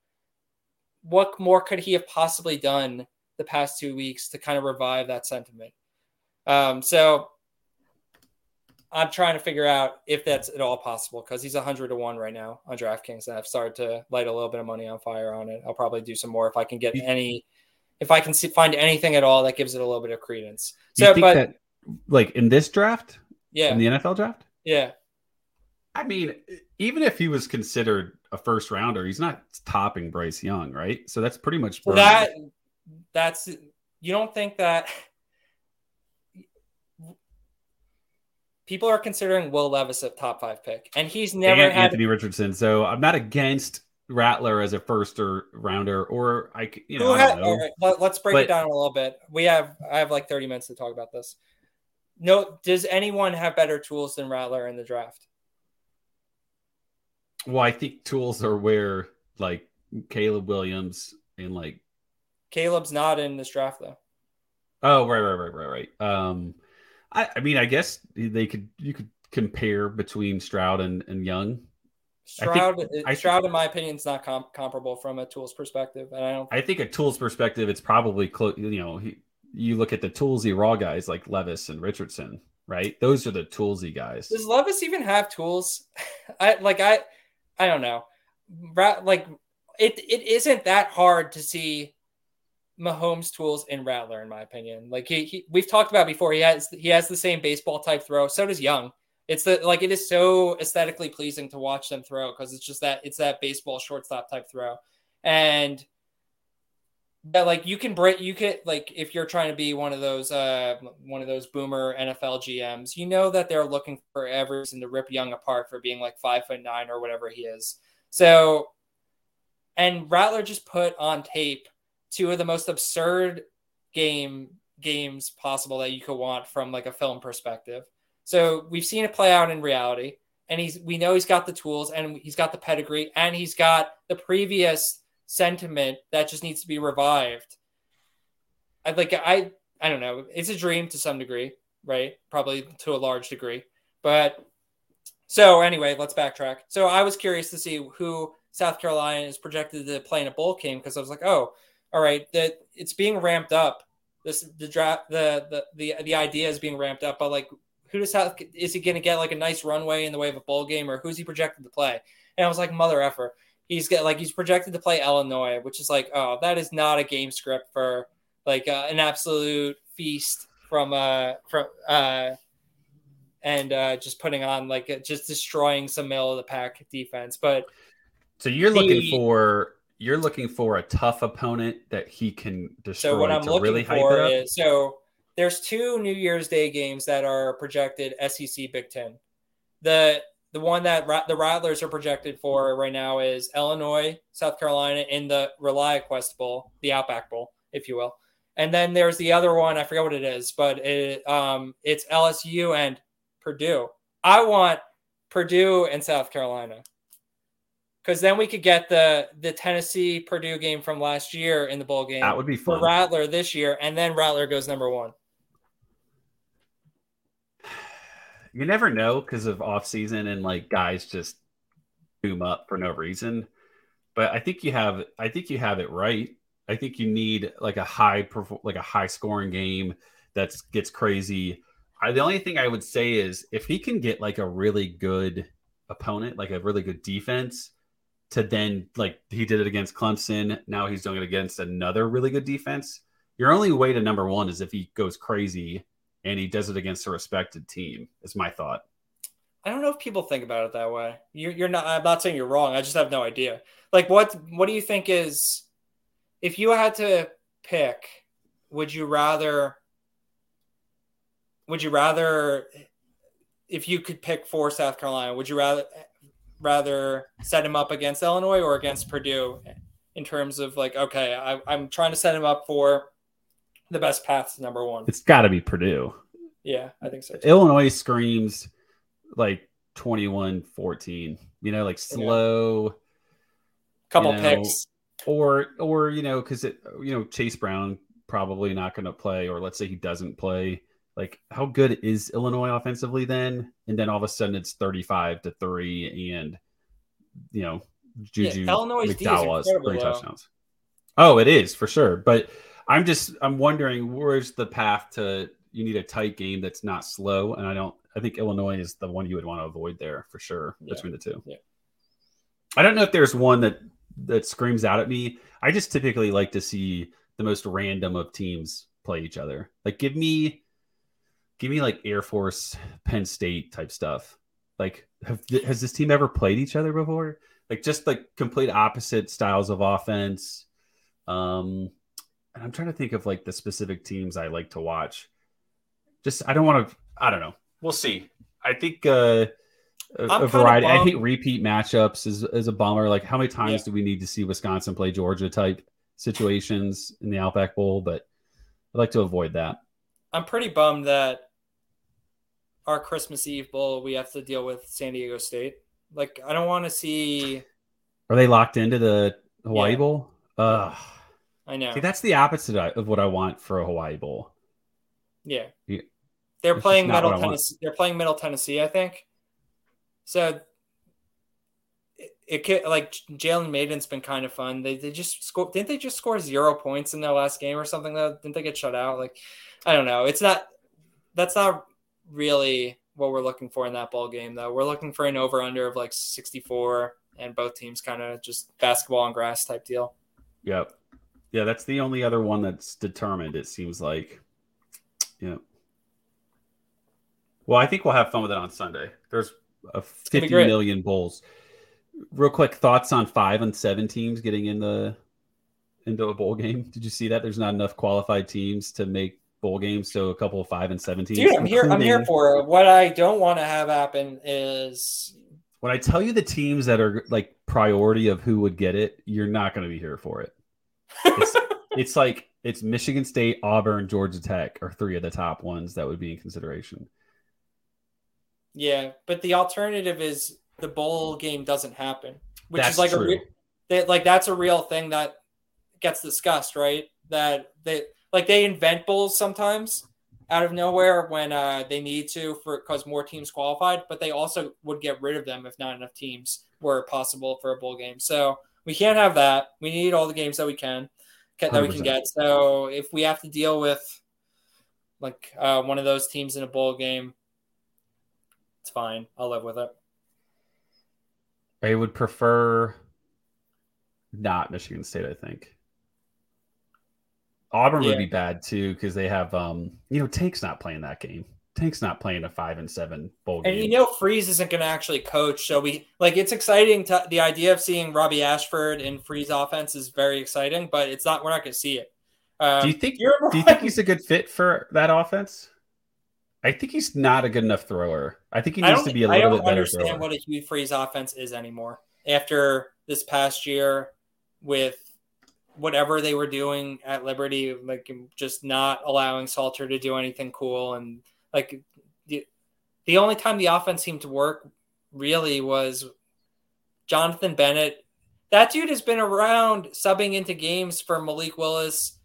S5: What more could he have possibly done the past two weeks to kind of revive that sentiment? Um, so I'm trying to figure out if that's at all possible because he's 100 to 1 right now on DraftKings. And I've started to light a little bit of money on fire on it. I'll probably do some more if I can get any, if I can see, find anything at all that gives it a little bit of credence. So,
S4: think
S5: but
S4: that, like in this draft,
S5: yeah,
S4: in the NFL draft,
S5: yeah.
S4: I mean, even if he was considered a first rounder, he's not topping Bryce Young, right? So that's pretty much burned.
S5: that, that's, you don't think that people are considering Will Levis a top five pick and he's never
S4: and
S5: had
S4: Anthony Richardson. So I'm not against Rattler as a first or rounder, or I, you know,
S5: Who
S4: I know.
S5: right, let, us break
S4: But-
S5: it down a little bit. We have I have like 30 minutes to talk about this. No, does anyone have better tools than Rattler in the draft?
S4: Well, I think tools are where like Caleb Williams and like
S5: Caleb's not in this draft though.
S4: oh right right right right right. Um, I I mean I guess they could you could compare between Stroud and, and Young. I think-
S5: Stroud, uh,
S4: I
S5: Stroud, in my opinion, is not com- comparable from a tools perspective, and I don't.
S4: I think a tools perspective, it's probably close. You know, he, you look at the toolsy raw guys like Levis and Richardson, right? Those are the toolsy guys.
S5: Does Levis even have tools? I like I, I don't know. Like it, it isn't that hard to see Mahomes tools in Rattler, in my opinion. Like he, he, we've talked about before. He has he has the same baseball type throw. So does Young. It's the like it is so aesthetically pleasing to watch them throw because it's just that it's that baseball shortstop type throw, and that like you can break you could like if you're trying to be one of those uh one of those boomer NFL GMs, you know that they're looking for every reason to rip Young apart for being like five foot nine or whatever he is. So, and Rattler just put on tape two of the most absurd game games possible that you could want from like a film perspective. So we've seen it play out in reality, and he's we know he's got the tools and he's got the pedigree and he's got the previous sentiment that just needs to be revived. I like I I don't know. It's a dream to some degree, right? Probably to a large degree. But so anyway, let's backtrack. So I was curious to see who South Carolina is projected to play in a bowl game because I was like, oh, all right, that it's being ramped up. This the draft the the the the idea is being ramped up, but like who does have is he going to get like a nice runway in the way of a bowl game or who's he projected to play? And I was like, mother effer. He's got like he's projected to play Illinois, which is like, oh, that is not a game script for like uh, an absolute feast from uh from uh and uh just putting on like uh, just destroying some middle of the pack defense. But
S4: So you're looking for you're looking for a tough opponent that he can destroy
S5: so what I'm
S4: to
S5: looking
S4: really
S5: for is so there's two New Year's Day games that are projected SEC Big Ten. The the one that the Rattlers are projected for right now is Illinois, South Carolina in the ReliaQuest Bowl, the Outback Bowl, if you will. And then there's the other one, I forget what it is, but it, um, it's LSU and Purdue. I want Purdue and South Carolina. Because then we could get the the Tennessee Purdue game from last year in the bowl game
S4: that would be
S5: for. Rattler this year, and then Rattler goes number one.
S4: you never know because of off season and like guys just boom up for no reason. But I think you have I think you have it right. I think you need like a high like a high scoring game that gets crazy. I, the only thing I would say is if he can get like a really good opponent, like a really good defense, to then like he did it against Clemson. Now he's doing it against another really good defense. Your only way to number one is if he goes crazy and he does it against a respected team. Is my thought.
S5: I don't know if people think about it that way. You're, you're not. I'm not saying you're wrong. I just have no idea. Like, what what do you think is if you had to pick? Would you rather? Would you rather, if you could pick for South Carolina, would you rather rather set him up against Illinois or against Purdue in terms of like, okay, I, I'm trying to set him up for the best path to number one.
S4: It's got to be Purdue.
S5: Yeah, I think so.
S4: Too. Illinois screams like 21 14, you know, like slow.
S5: Yeah. Couple
S4: you
S5: know, picks.
S4: Or, or, you know, because it, you know, Chase Brown probably not going to play, or let's say he doesn't play. Like, how good is Illinois offensively then? And then all of a sudden it's 35 to 3, and, you know, Juju
S5: yeah, Illinois
S4: McDowell has three touchdowns. Oh, it is for sure. But I'm just I'm wondering where's the path to you need a tight game that's not slow, and I don't. I think Illinois is the one you would want to avoid there for sure
S5: Yeah.
S4: between the two.
S5: Yeah.
S4: I don't know if there's one that that screams out at me. I just typically like to see the most random of teams play each other. Like give me give me like Air Force Penn State type stuff. Like have, has this team ever played each other before? Like just like complete opposite styles of offense. Um and I'm trying to think of like the specific teams I like to watch. Just I don't want to. I don't know. We'll see. I think uh, a, a variety. I hate repeat matchups is is a bummer. Like how many times
S5: Yeah.
S4: do we need to see Wisconsin play Georgia type situations in the Outback Bowl? But I'd like to avoid that.
S5: I'm pretty bummed that our Christmas Eve bowl we have to deal with San Diego State. Like I don't want to see.
S4: Are they locked into the Hawaii
S5: Yeah.
S4: Bowl? Ugh.
S5: I know.
S4: See, that's the opposite of what I want for a Hawaii Bowl.
S5: Yeah.
S4: Yeah.
S5: They're
S4: It's
S5: playing Middle. Tennessee. They're playing Middle Tennessee, I think. So it, it ca- like Jalen Mayden's been kind of fun. They they just score didn't they just score zero points in their last game or something though? Didn't they get shut out? Like I don't know. It's not that's not really what we're looking for in that ball game though. We're looking for an over under of like 64 and both teams kind of just basketball and grass type deal.
S4: Yep. Yeah, that's the only other one that's determined, it seems like. Yeah. Well, I think we'll have fun with it on Sunday. There's a
S5: gonna be
S4: 50
S5: great.
S4: million bowls. Real quick thoughts on five and seven teams getting in the into a bowl game. Did you see that? There's not enough qualified teams to make bowl games, so a couple of five and seventeen.
S5: Dude, I'm here I'm here for it. What I don't want to have happen is
S4: when I tell you the teams that are like priority of who would get it, you're not going to be here for it. It's, it's like it's Michigan State, Auburn, Georgia Tech are three of the top ones that would be in consideration.
S5: Yeah, but the alternative is the bowl game doesn't happen, which
S4: That's
S5: is like
S4: true.
S5: a re- that like that's a real thing that gets discussed, right? That they like they invent bowls sometimes out of nowhere when uh, they need to for because more teams qualified, but they also would get rid of them if not enough teams were possible for a bowl game. So we can't have that. We need all the games that we can that we can get. So if we have to deal with like uh, one of those teams in a bowl game, it's fine. I'll live with it.
S4: I would prefer not Michigan State, I think. Auburn
S5: Yeah.
S4: would be bad too because they have um you know Tank's not playing that game. Tank's not playing a five and seven bowl game.
S5: And you know, Freeze isn't going to actually coach, so we like it's exciting. To, the idea of seeing Robbie Ashford in Freeze offense is very exciting, but it's not. We're not going to see it. Um,
S4: do you think do you think he's a good fit for that offense? I think he's not a good enough thrower. I think he needs to be a little bit better.
S5: I don't understand
S4: thrower.
S5: what a Hugh Freeze offense is anymore after this past year with whatever they were doing at Liberty, like just not allowing Salter to do anything cool. And like the, the only time the offense seemed to work really was Jonathan Bennett. That dude has been around subbing into games for Malik Willis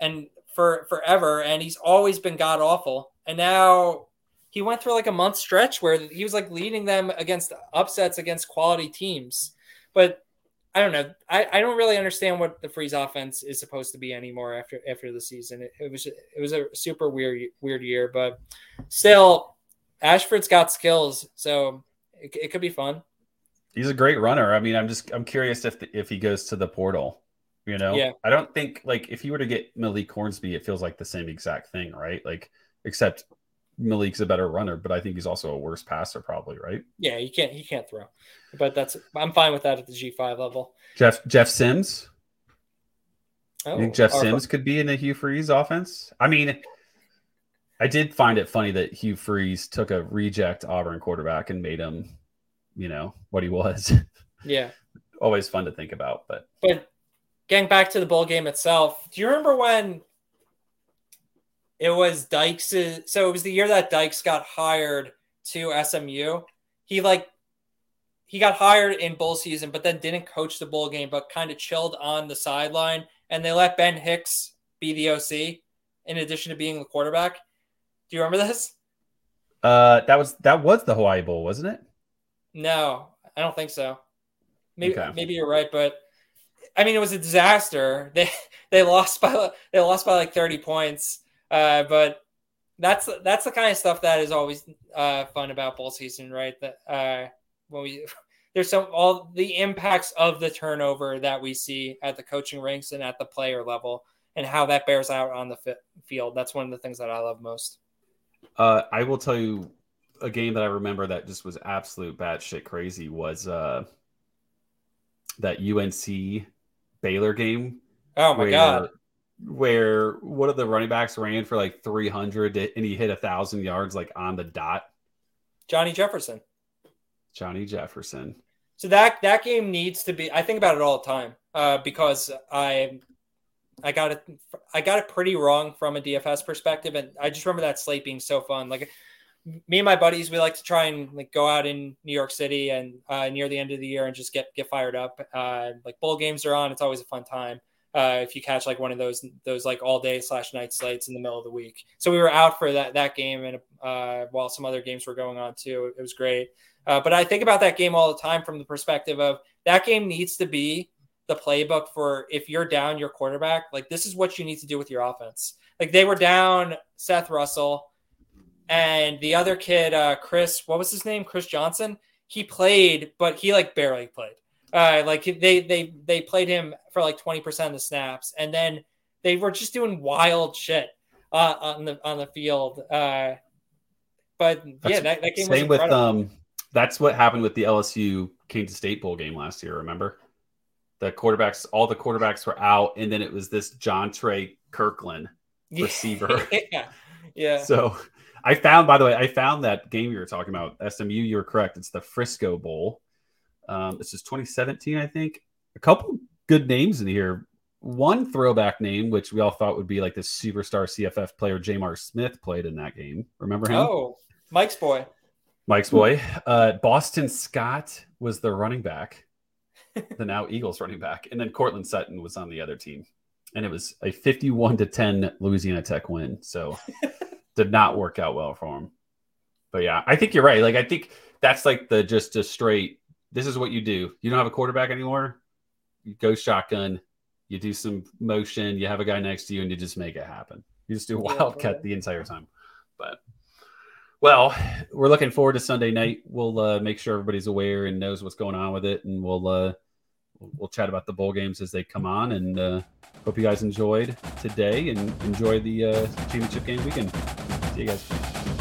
S5: and for forever, and he's always been god awful. And now he went through like a month stretch where he was like leading them against upsets against quality teams. But I don't know. I, I don't really understand what the Freeze offense is supposed to be anymore after after the season. It, it was it was a super weird weird year, but still, Ashford's got skills, so it, it could be fun.
S4: He's a great runner. I mean, I'm just I'm curious if the, if he goes to the portal. You know,
S5: Yeah.
S4: I don't think like if you were to get Malik Hornsby, it feels like the same exact thing, right? Like except Malik's a better runner, but I think he's also a worse passer, probably, right?
S5: Yeah, he can't he can't throw, but that's I'm fine with that at the G five level.
S4: Jeff Jeff Sims.
S5: Oh,
S4: You think oh,
S5: Jeff
S4: Sims could be in a Hugh Freeze offense? I mean, I did find it funny that Hugh Freeze took a reject Auburn quarterback and made him, you know, what he was.
S5: Yeah,
S4: Always fun to think about, but
S5: but getting back to the bowl game itself, do you remember when it was Dykes? So it was the year that Dykes got hired to SMU. He like he got hired in bowl season, but then didn't coach the bowl game, but kind of chilled on the sideline, and they let Ben Hicks be the OC in addition to being the quarterback. Do you remember this?
S4: uh, that was that was the Hawaii Bowl, wasn't it?
S5: No, I don't think so. Maybe
S4: Okay.
S5: maybe you're right, but I mean it was a disaster. They they lost by they lost by like 30 points. Uh, but that's that's the kind of stuff that is always uh, fun about bowl season, right? That uh, when we there's some all the impacts of the turnover that we see at the coaching ranks and at the player level, and how that bears out on the fi- field. That's one of the things that I love most.
S4: Uh, I will tell you a game that I remember that just was absolute batshit crazy was uh, that UNC Baylor game.
S5: Oh my god!
S4: Where one of the running backs ran for like 300 and he hit a thousand yards like on the dot.
S5: Johnny Jefferson.
S4: Johnny Jefferson.
S5: So that that game needs to be. I think about it all the time uh, because I I got it I got it pretty wrong from a DFS perspective, and I just remember that slate being so fun. Like me and my buddies, we like to try and like go out in New York City and uh, near the end of the year and just get get fired up. Uh, like bowl games are on; it's always a fun time. Uh, if you catch like one of those those like all day slash night slates in the middle of the week, so we were out for that that game, and uh, while some other games were going on too, it was great. Uh, but I think about that game all the time from the perspective of that game needs to be the playbook for if you're down your quarterback, like this is what you need to do with your offense. Like they were down Seth Russell and the other kid, uh, Chris, what was his name? Chris Johnson. He played, but he like barely played. Uh, like they they they played him for like twenty percent of the snaps, and then they were just doing wild shit uh, on the on the field. Uh, but yeah, that, that game was
S4: Same with um that's what happened with the LSU Kansas State bowl game last year, remember? The quarterbacks all the quarterbacks were out and then it was this John Trey Kirkland receiver.
S5: yeah, yeah.
S4: So I found, by the way, I found that game you were talking about, SMU. You were correct. It's the Frisco Bowl. Um, this is 2017, I think. A couple good names in here. One throwback name, which we all thought would be like this superstar CFF player, J'Mar Smith, played in that game. Remember him?
S5: Oh, Mike's boy.
S4: Mike's boy. Uh, Boston Scott was the running back, the now Eagles running back, and then Courtland Sutton was on the other team, and it was a fifty-one to ten Louisiana Tech win. So did not work out well for him. But yeah, I think you're right. Like I think that's like the just a straight. This is what you do. You don't have a quarterback anymore. You go shotgun. You do some motion. You have a guy next to you, and you just make it happen. You just do
S5: Yeah,
S4: wildcat
S5: right.
S4: the entire time. But well, we're looking forward to Sunday night. We'll uh, make sure everybody's aware and knows what's going on with it, and we'll uh, we'll- we'll chat about the bowl games as they come on. And uh, hope you guys enjoyed today and enjoy the uh, championship game weekend. See you guys.